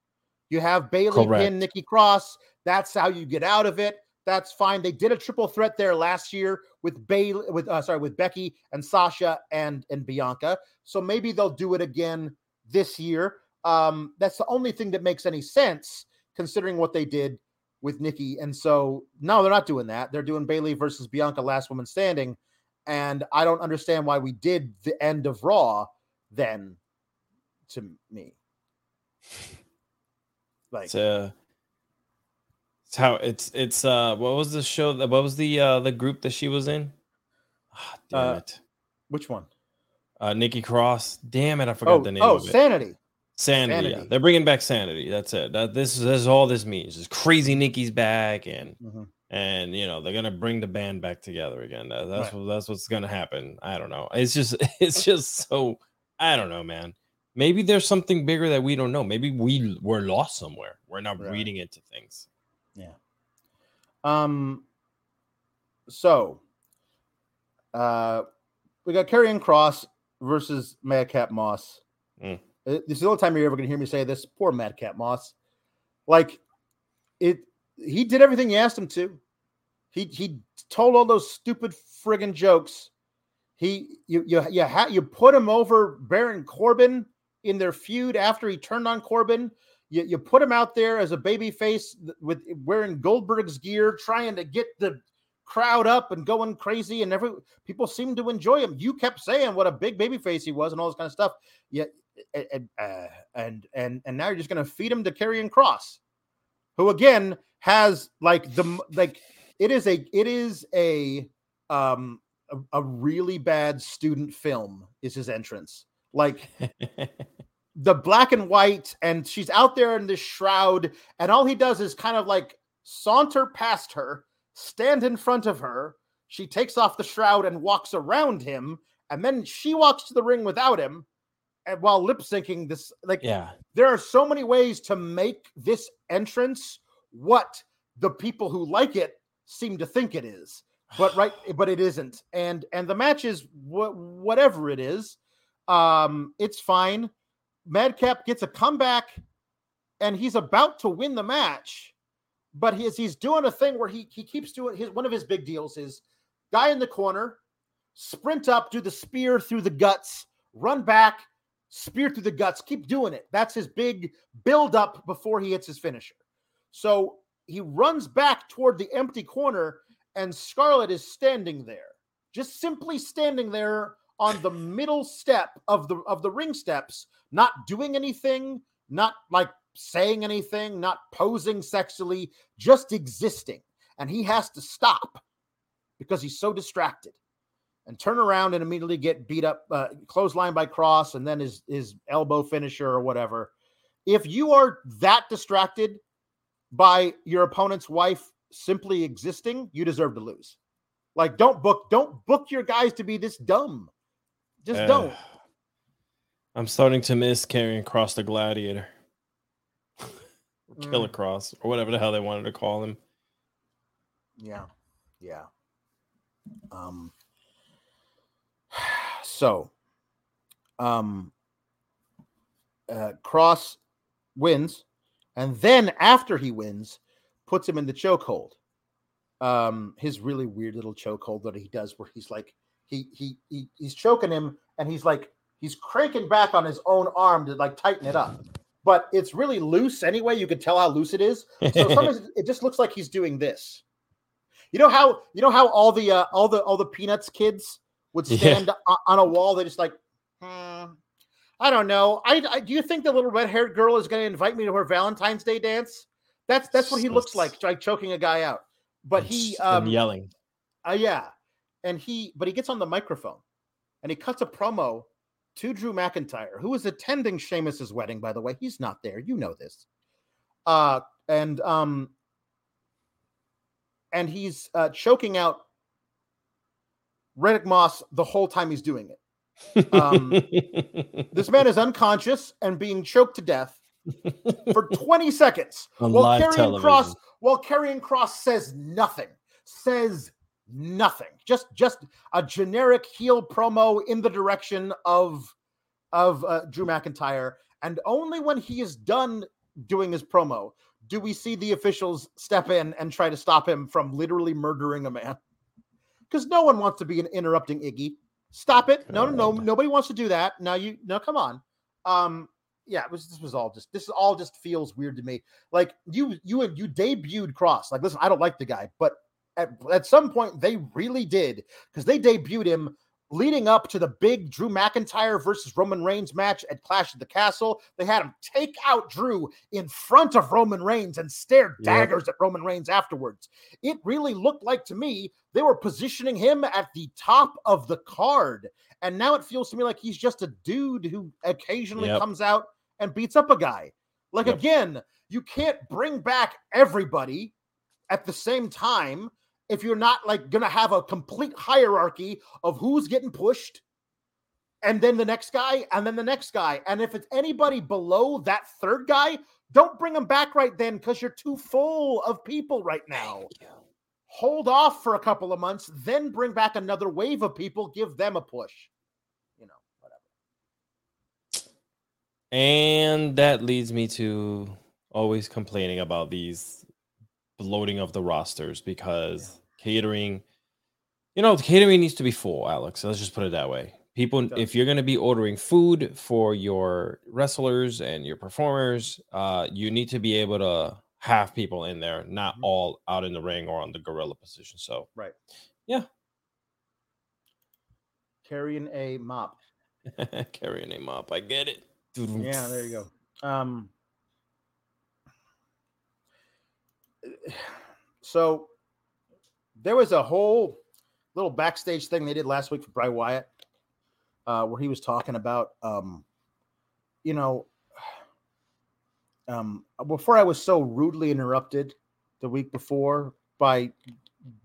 You have Bayley Correct. pin Nikki Cross. That's how you get out of it. That's fine. They did a triple threat there last year with Bayley, with uh, sorry, with Becky and Sasha and and Bianca. So maybe they'll do it again this year. Um, that's the only thing that makes any sense considering what they did with Nikki. And so no, they're not doing that. They're doing Bayley versus Bianca, last woman standing. And I don't understand why we did the end of Raw then to me. Like uh it's how it's it's uh what was the show that what was the uh the group that she was in? Ah, damn Uh, it. which one? Uh Nikki Cross. Damn it, I forgot Oh, the name oh, it. Sanity. Sanity, yeah. They're bringing back Sanity. That's it. That this is, this is all this means. Is crazy Nikki's back and Mhm. and you know they're gonna bring the band back together again. That, that's Right. what that's what's gonna happen. I don't know. It's just it's just so I don't know, man. Maybe there's something bigger that we don't know. Maybe we we're lost somewhere. We're not Right. reading into things. Yeah. Um. So, uh, we got Karrion Kross versus Madcap Moss. Mm. Uh, This is the only time you're ever going to hear me say this. Poor Madcap Moss. Like it, he did everything you asked him to. He he told all those stupid friggin' jokes. He you you you ha- you put him over Baron Corbin in their feud after he turned on Corbin. You, you put him out there as a baby face with wearing Goldberg's gear, trying to get the crowd up and going crazy, and every people seemed to enjoy him. You kept saying what a big baby face he was and all this kind of stuff. Yeah, and uh, and and and now you're just going to feed him to Karrion Kross, who again has like the like it is a it is a um a, a really bad student film is his entrance like the black and white and she's out there in this shroud and all he does is kind of like saunter past her stand in front of her she takes off the shroud and walks around him and then she walks to the ring without him and while lip syncing this like yeah. there are so many ways to make this entrance what the people who like it seem to think it is but right, but it isn't. And and the match is what whatever it is, um, it's fine. Madcap gets a comeback, and he's about to win the match, but he's he's doing a thing where he he keeps doing his one of his big deals is guy in the corner, sprint up, do the spear through the guts, run back, spear through the guts, keep doing it. That's his big build up before he hits his finisher. So he runs back toward the empty corner, and Scarlett is standing there, just simply standing there on the middle step of the of the ring steps, not doing anything, not like saying anything, not posing sexually, just existing. And he has to stop because he's so distracted and turn around and immediately get beat up, uh, clothesline by Kross, and then his his elbow finisher or whatever. If you are that distracted by your opponent's wife simply existing, you deserve to lose. Like, don't book, don't book your guys to be this dumb. Just uh, don't. I'm starting to miss Karrion Kross the Gladiator. Killer mm. Kross, or whatever the hell they wanted to call him. Yeah. Yeah. Um so um uh Kross wins and then after he wins puts him in the chokehold um his really weird little chokehold that he does where he's like he, he he he's choking him and he's like he's cranking back on his own arm to like tighten it up but it's really loose anyway you can tell how loose it is so sometimes it just looks like he's doing this you know how you know how all the uh, all the all the peanuts kids would stand yeah. on a wall. They just like, hmm, I don't know. I, I, do you think the little red haired girl is going to invite me to her Valentine's Day dance? That's that's what he looks like, like choking a guy out. But he um, and yelling. Uh, yeah, and he but he gets on the microphone and he cuts a promo to Drew McIntyre, who is attending Sheamus's wedding. By the way, he's not there. You know this. Uh, and um, and he's uh, choking out Riddick Moss the whole time he's doing it. Um, this man is unconscious and being choked to death for 20 seconds while Karrion Kross while Karrion Kross says nothing, says nothing. Just just a generic heel promo in the direction of of uh, Drew McIntyre, and only when he is done doing his promo do we see the officials step in and try to stop him from literally murdering a man? Because no one wants to be an interrupting Iggy. Stop it. No, no, no. Nobody wants to do that. Now you no, come on. Um, yeah, it was this was all just this all just feels weird to me. Like you you you debuted Kross. Like, listen, I don't like the guy, but at, at some point they really did because they debuted him leading up to the big Drew McIntyre versus Roman Reigns match at Clash of the Castle. They had him take out Drew in front of Roman Reigns and stare daggers yep. at Roman Reigns afterwards. It really looked like to me they were positioning him at the top of the card. And now it feels to me like he's just a dude who occasionally yep. comes out and beats up a guy. Like, yep. again, you can't bring back everybody at the same time if you're not like going to have a complete hierarchy of who's getting pushed and then the next guy and then the next guy. And if it's anybody below that third guy, don't bring them back right then because you're too full of people right now. Hold off for a couple of months, then bring back another wave of people, give them a push. You know, whatever. And that leads me to always complaining about these bloating of the rosters because yeah. catering, you know, catering needs to be full, Alex. Let's just put it that way. People, if you're going to be ordering food for your wrestlers and your performers, uh, you need to be able to have people in there, not mm-hmm. all out in the ring or on the gorilla position. So, right, yeah, carrying a mop, carrying a mop. I get it. Yeah, there you go. Um, so there was a whole little backstage thing they did last week for Bray Wyatt, uh, where he was talking about, um, you know, um, before I was so rudely interrupted the week before by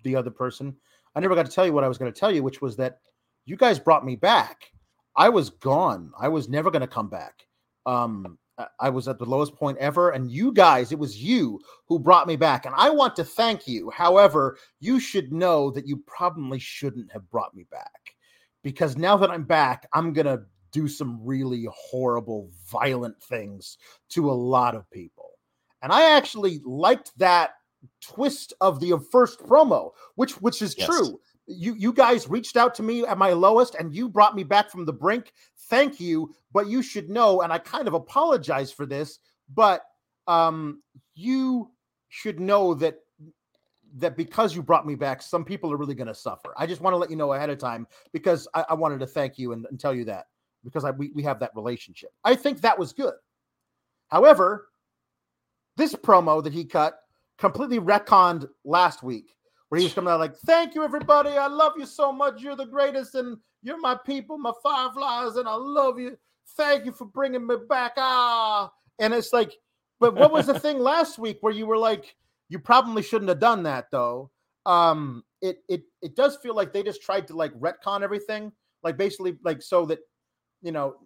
the other person, I never got to tell you what I was going to tell you, which was that you guys brought me back. I was gone. I was never going to come back. Um, I was at the lowest point ever. And you guys, it was you who brought me back. And I want to thank you. However, you should know that you probably shouldn't have brought me back because now that I'm back, I'm going to do some really horrible, violent things to a lot of people. And I actually liked that twist of the first promo, which which is yes. true. You you guys reached out to me at my lowest and you brought me back from the brink. Thank you, but you should know and I kind of apologize for this, but um you should know that that because you brought me back, some people are really going to suffer. I just want to let you know ahead of time because I, I wanted to thank you and, and, tell you that because I, we, we have that relationship. I think that was good. However, this promo that he cut completely retconned last week, where he was coming out like, "Thank you, everybody. I love you so much. You're the greatest, and you're my people, my fireflies, and I love you. Thank you for bringing me back." Ah, and it's like, but what was the thing last week where you were like, you probably shouldn't have done that though. Um, it it it does feel like they just tried to like retcon everything, like basically like so that you know,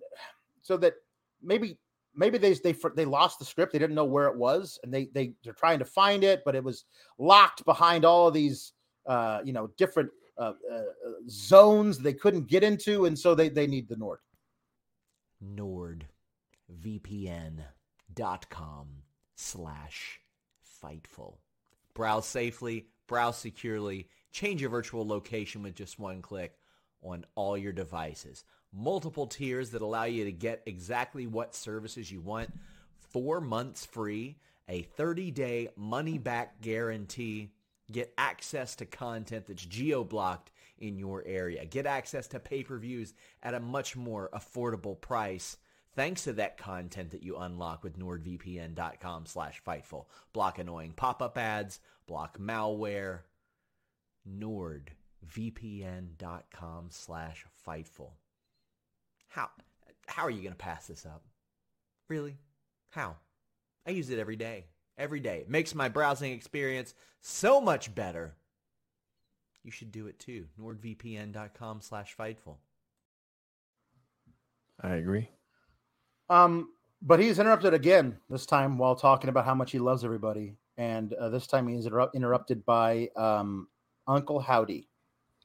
so that maybe maybe they they they lost the script. They didn't know where it was, and they they they're trying to find it, but it was locked behind all of these uh, you know different uh, uh, zones they couldn't get into, and so they they need the Nord. NordVPN.com slash Fightful. Browse safely, browse securely, change your virtual location with just one click on all your devices multiple tiers that allow you to get exactly what services you want. Four months free, a 30-day money-back guarantee. Get access to content that's geo-blocked in your area. Get access to pay-per-views at a much more affordable price thanks to that content that you unlock with nordvpn.com slash fightful. Block annoying pop-up ads, block malware. nordvpn.com slash fightful. How how are you going to pass this up? Really? How? I use it every day. Every day. It makes my browsing experience so much better. You should do it too. NordVPN.com slash Fightful. I agree. Um, but he's interrupted again, this time while talking about how much he loves everybody. And uh, this time he's inter- interrupted by um, Uncle Howdy.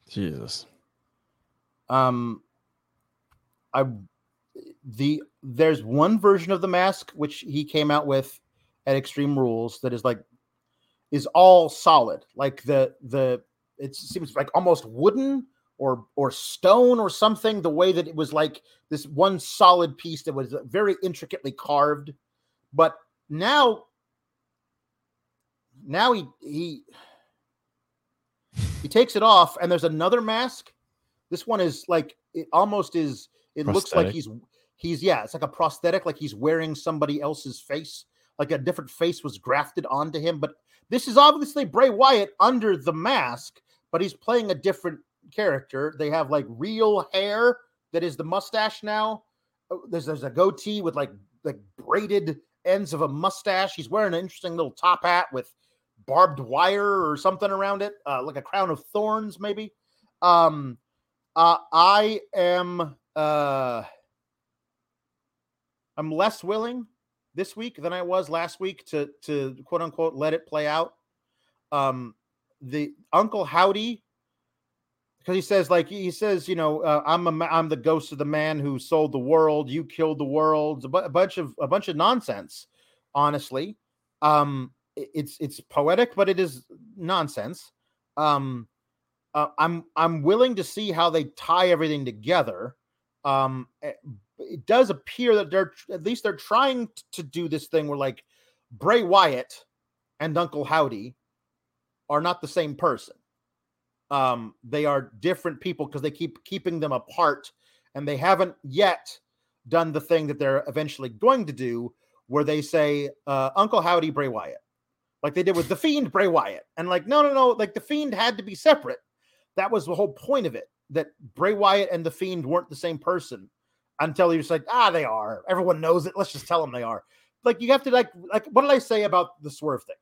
Jesus. Um, I the there's one version of the mask which he came out with at Extreme Rules that is like is all solid. Like the the it seems like almost wooden or or stone or something. The way that it was like this one solid piece that was very intricately carved. But now now he he he takes it off and there's another mask. This one is like it almost is it prosthetic. looks like he's he's yeah, it's like a prosthetic, like he's wearing somebody else's face, like a different face was grafted onto him. But this is obviously Bray Wyatt under the mask, but he's playing a different character. They have like real hair that is the mustache now. Oh, there's there's a goatee with like like braided ends of a mustache. He's wearing an interesting little top hat with barbed wire or something around it, uh, like a crown of thorns, maybe. Um, uh, I am uh, I'm less willing this week than I was last week to to quote unquote let it play out. Um, the Uncle Howdy, because he says like he says, you know, uh, I'm a I'm the ghost of the man who sold the world. You killed the world. A, bu- a bunch of a bunch of nonsense. Honestly, um, it's it's poetic, but it is nonsense. Um, uh, I'm I'm willing to see how they tie everything together um eh, it does appear that they're at least they're trying to do this thing where like Bray Wyatt and Uncle Howdy are not the same person. Um, they are different people because they keep keeping them apart, and they haven't yet done the thing that they're eventually going to do, where they say uh, Uncle Howdy Bray Wyatt, like they did with the Fiend Bray Wyatt, and like no, no, no, like the Fiend had to be separate. That was the whole point of it that Bray Wyatt and the Fiend weren't the same person until he was like, ah, they are. Everyone knows it. Let's just tell them they are. Like you have to like like what did I say about the swerve thing?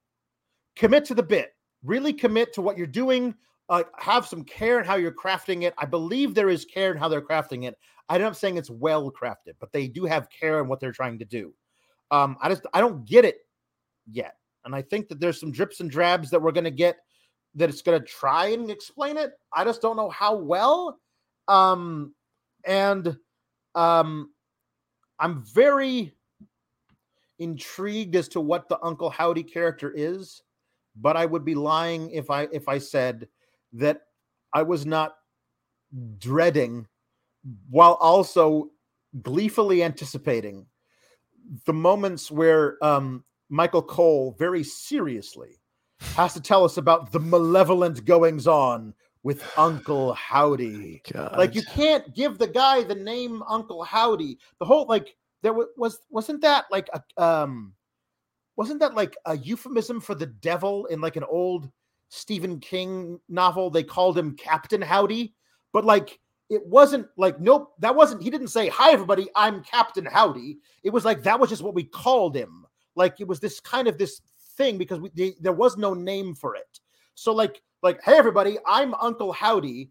Commit to the bit. Really commit to what you're doing. Uh, have some care in how you're crafting it. I believe there is care in how they're crafting it. I'm not saying it's well crafted, but they do have care in what they're trying to do. Um, I just I don't get it yet, and I think that there's some drips and drabs that we're gonna get that it's gonna try and explain it. I just don't know how well. Um, and um, I'm very intrigued as to what the Uncle Howdy character is, but I would be lying if I if I said that I was not dreading while also gleefully anticipating the moments where um, Michael Cole very seriously has to tell us about the malevolent goings on with Uncle Howdy. God. Like you can't give the guy the name Uncle Howdy. The whole like there was wasn't that like a um wasn't that like a euphemism for the devil in like an old Stephen King novel? They called him Captain Howdy, but like it wasn't like nope, that wasn't he didn't say, Hi everybody, I'm Captain Howdy. It was like that was just what we called him. Like it was this kind of this thing because we, they, there was no name for it. So like like hey everybody, I'm Uncle Howdy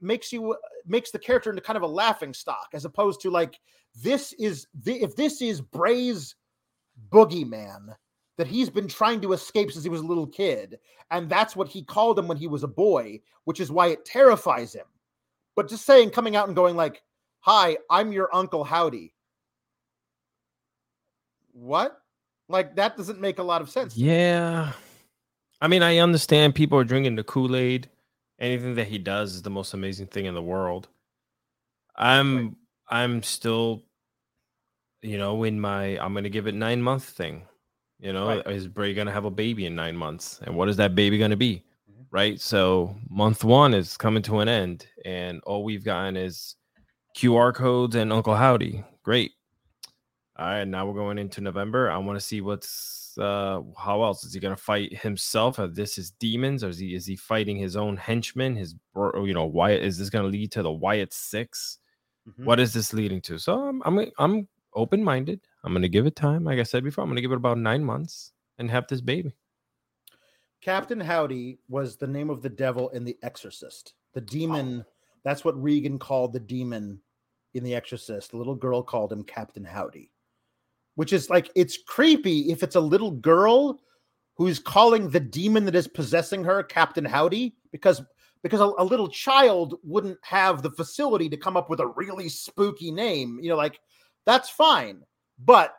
makes you makes the character into kind of a laughing stock as opposed to like this is the if this is Bray's boogeyman that he's been trying to escape since he was a little kid and that's what he called him when he was a boy which is why it terrifies him. But just saying coming out and going like hi i'm your uncle howdy. What like that doesn't make a lot of sense. Yeah. I mean, I understand people are drinking the Kool Aid. Anything that he does is the most amazing thing in the world. I'm I'm still, you know, in my I'm gonna give it nine month thing. You know, Right. is Bray gonna have a baby in nine months? And what is that baby gonna be? Mhm. Right. So month one is coming to an end, and all we've gotten is QR codes and Uncle Howdy. Great. All right, now we're going into November. I want to see what's uh how else is he going to fight himself? Are this his demons, or is he is he fighting his own henchmen? His bro- you know Wyatt is this going to lead to the Wyatt Six? Mhm. What is this leading to? So I'm I'm I'm open minded. I'm going to give it time. Like I said before, I'm going to give it about nine months and have this baby. Captain Howdy was the name of the devil in The Exorcist. The demon, that's what Regan called the demon in The Exorcist. The little girl called him Captain Howdy, which is like, it's creepy if it's a little girl who's calling the demon that is possessing her Captain Howdy because because a, a little child wouldn't have the facility to come up with a really spooky name you know like that's fine but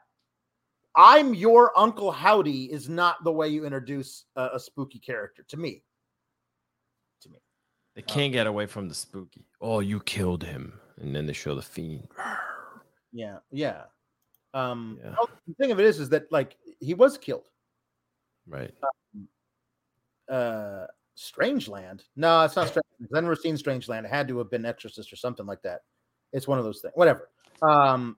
I'm your Uncle Howdy is not the way you introduce a, a spooky character to me. To me. They can't get away from the spooky. Oh, you killed him, and then they show the fiend. Yeah. Yeah. Um Yeah. the thing of it is is that like he was killed. Right. Uh Strangeland. No, it's not Strangeland. I've never seen Strangeland. It had to have been Exorcist or something like that. It's one of those things. Whatever. Um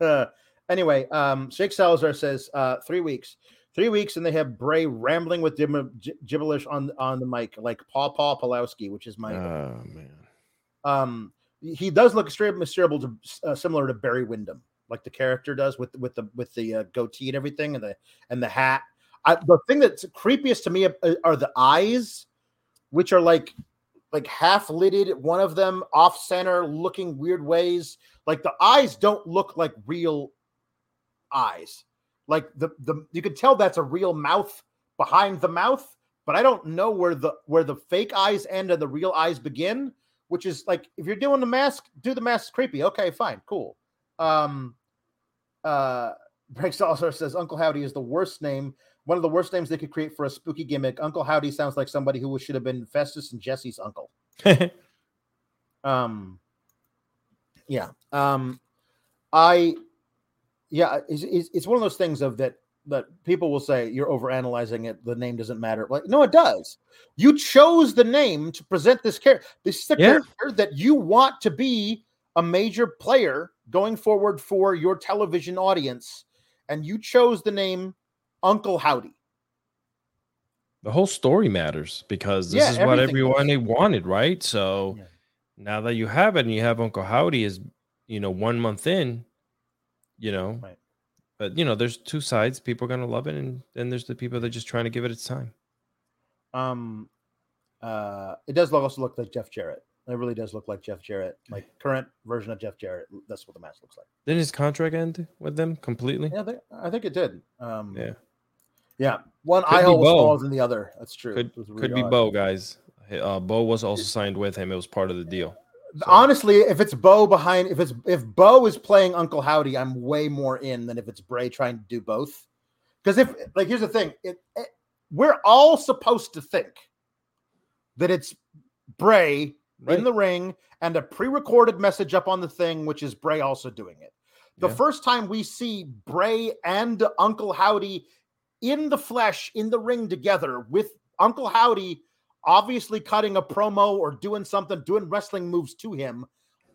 anyway, um Shake Salazar says uh three weeks. Three weeks, and they have Bray rambling with gib- gibberish on on the mic, like Paw Paw Pulowski, which is my Oh man. um he does look miserable to uh, similar to Barry Windham, like the character does with with the with the uh, goatee and everything and the and the hat. I, the thing that's creepiest to me are, are the eyes, which are like like half lidded. One of them off center, looking weird ways. Like the eyes don't look like real eyes. Like the the you can tell that's a real mouth behind the mouth, but I don't know where the where the fake eyes end and the real eyes begin which is like if you're doing the mask, do the mask creepy. Okay, fine, cool. Um uh Break Salazar says Uncle Howdy is the worst name, one of the worst names they could create for a spooky gimmick. Uncle Howdy sounds like somebody who should have been Festus and Jesse's uncle. Um yeah. Um I yeah, it's, it's, it's one of those things of that that people will say you're overanalyzing it. The name doesn't matter. Like, no, it does. You chose the name to present this character. This is the Yeah. character that you want to be a major player going forward for your television audience, and you chose the name Uncle Howdy. the whole story matters because this Yeah, is what everyone they wanted, right? So Yeah. now that you have it and you have Uncle Howdy is, you know, one month in, you know, Right. but you know, there's two sides. People are gonna love it, and then there's the people that are just trying to give it its time. Um, uh, it does also look like Jeff Jarrett. It really does look like Jeff Jarrett, like current version of Jeff Jarrett. That's what the mask looks like. Did his contract end with them completely? Yeah, I think, I think it did. Um, Yeah. yeah. One Could eye hole was smaller than the other. That's true. Could really could be odd. Bo, guys. Uh, Bo was also signed with him. It was part of the deal. So- Honestly, if it's Bo behind, if it's if Bo is playing Uncle Howdy, I'm way more in than if it's Bray trying to do both. Because if like here's the thing, it, it- we're all supposed to think that it's Bray Right. in the ring and a pre-recorded message up on the thing, which is Bray also doing it. The Yeah. first time we see Bray and Uncle Howdy in the flesh in the ring together with Uncle Howdy obviously cutting a promo or doing something, doing wrestling moves to him,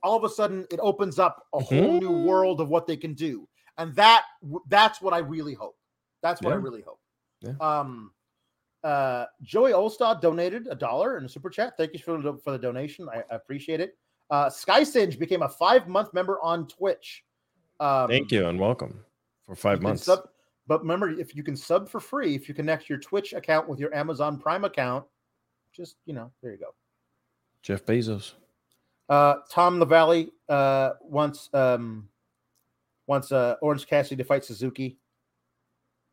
all of a sudden it opens up a whole new Mhm. world of what they can do. And that that's what I really hope. That's what I really hope. Yeah. Um uh Joey Olstad donated a dollar in a super chat. Thank you for the, for the donation. I, I appreciate it. Uh Sky Singe became a five month member on Twitch. Um, Thank you and welcome for five months. Sub, but remember, if you can sub for free, if you connect your Twitch account with your Amazon Prime account, just you know, there you go. Jeff Bezos. Uh, Tom LaValle uh, wants um, wants uh, Orange Cassidy to fight Suzuki.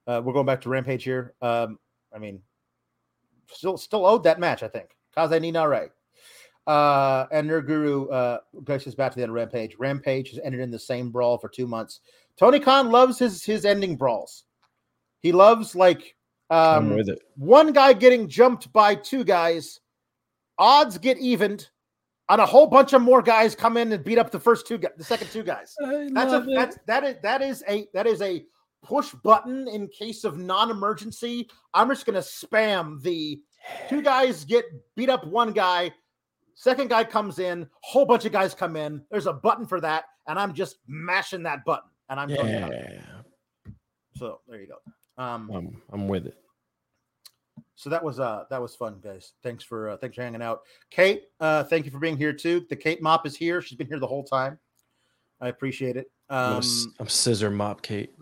Uh, we're going back to Rampage here. Um, I mean, still still owed that match, I think. Kaze ni Nare. Uh, and Nurguru uh, goes us back to the end of Rampage. Rampage has ended in the same brawl for two months. Tony Khan loves his his ending brawls. He loves like I'm um, with it. one guy getting jumped by two guys, odds get evened, and a whole bunch of more guys come in and beat up the first two, gu- the second two guys. That's a that's that is that is a that is a push button in case of non-emergency. I'm just gonna spam the two guys get beat up one guy, second guy comes in, whole bunch of guys come in. There's a button for that, and I'm just mashing that button, and I'm yeah. So there you go. Um, I'm, I'm with it. so that was uh that was fun guys thanks for uh, thanks for hanging out kate uh thank you for being here too the kate mop is here she's been here the whole time i appreciate it I'm, um s- I'm scissor mop Kate.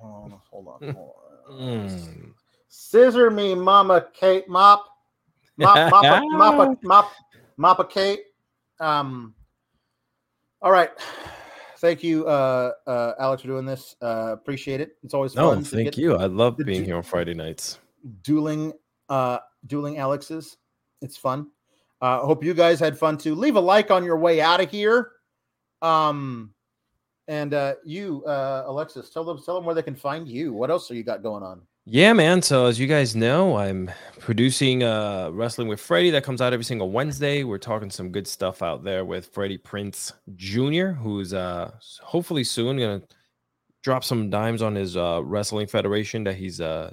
Hold on hold on, hold on. Mm. scissor me mama kate. Mop. Mop mop a, mop a, mop mop a kate. Um all right. Thank you uh uh alex for doing this. Uh appreciate it. It's always No, fun thank you. I love being you- here on Friday nights. dueling uh dueling alex's it's fun. Uh hope you guys had fun too. Leave a like on your way out of here. Um and uh you uh alexis tell them tell them where they can find you what else are you got going on Yeah, man. So as you guys know, I'm producing uh Wrestling with Freddie that comes out every single Wednesday. We're talking some good stuff out there with Freddie Prinze Jr., who's uh hopefully soon gonna drop some dimes on his uh wrestling federation that he's uh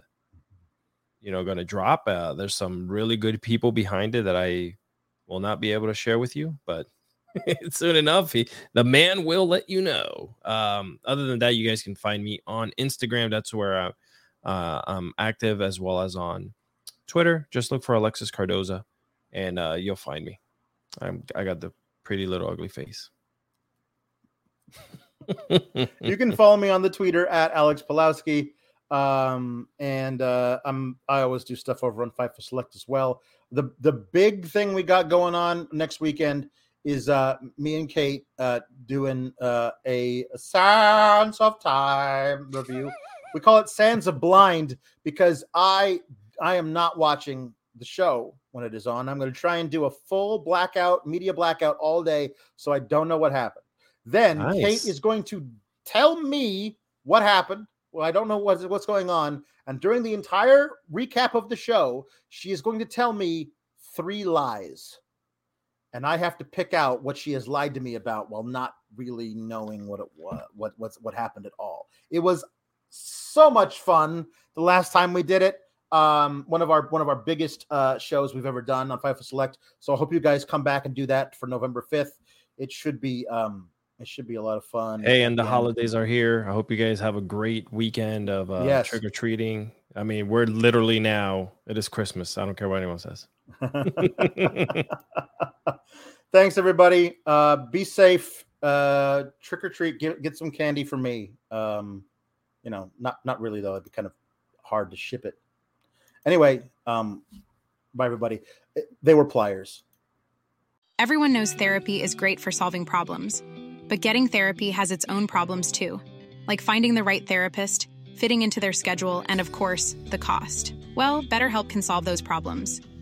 you know gonna drop. Uh there's some really good people behind it that I will not be able to share with you, but soon enough he the man will let you know um other than that you guys can find me on instagram that's where I, uh, I'm active as well as on Twitter. Just look for Alexis Cardoza, and uh, you'll find me. I'm I got the pretty little ugly face. you can follow me on the twitter at alex Pulowski. um and uh i'm i always do stuff over on Fightful select as well the the big thing we got going on next weekend is uh me and kate uh doing uh a sands of time review. We call it sands of blind because i i am not watching the show when it is on. I'm going to try and do a full blackout media blackout all day so i don't know what happened. Then Nice. kate is going to tell me what happened. Well i don't know what's, what's going on. And during the entire recap of the show she is going to tell me three lies and I have to pick out what she has lied to me about while not really knowing what it was, what what's what happened at all. It was so much fun the last time we did it. Um, one of our one of our biggest uh, shows we've ever done on Fightful Select. So I hope you guys come back and do that for November fifth. It should be um, it should be a lot of fun. hey, and the Again, holidays are here. I hope you guys have a great weekend of uh, Yes. trick or treating. I mean, we're literally now. It is Christmas. I don't care what anyone says. Thanks everybody. Uh, be safe. Uh, trick or treat. Get get some candy for me. Um, you know, not not really though. It'd be kind of hard to ship it. Anyway, um, bye everybody. Eh, They were pliers. Everyone knows therapy is great for solving problems, but getting therapy has its own problems too, like finding the right therapist, fitting into their schedule, and of course, the cost. Well, BetterHelp can solve those problems.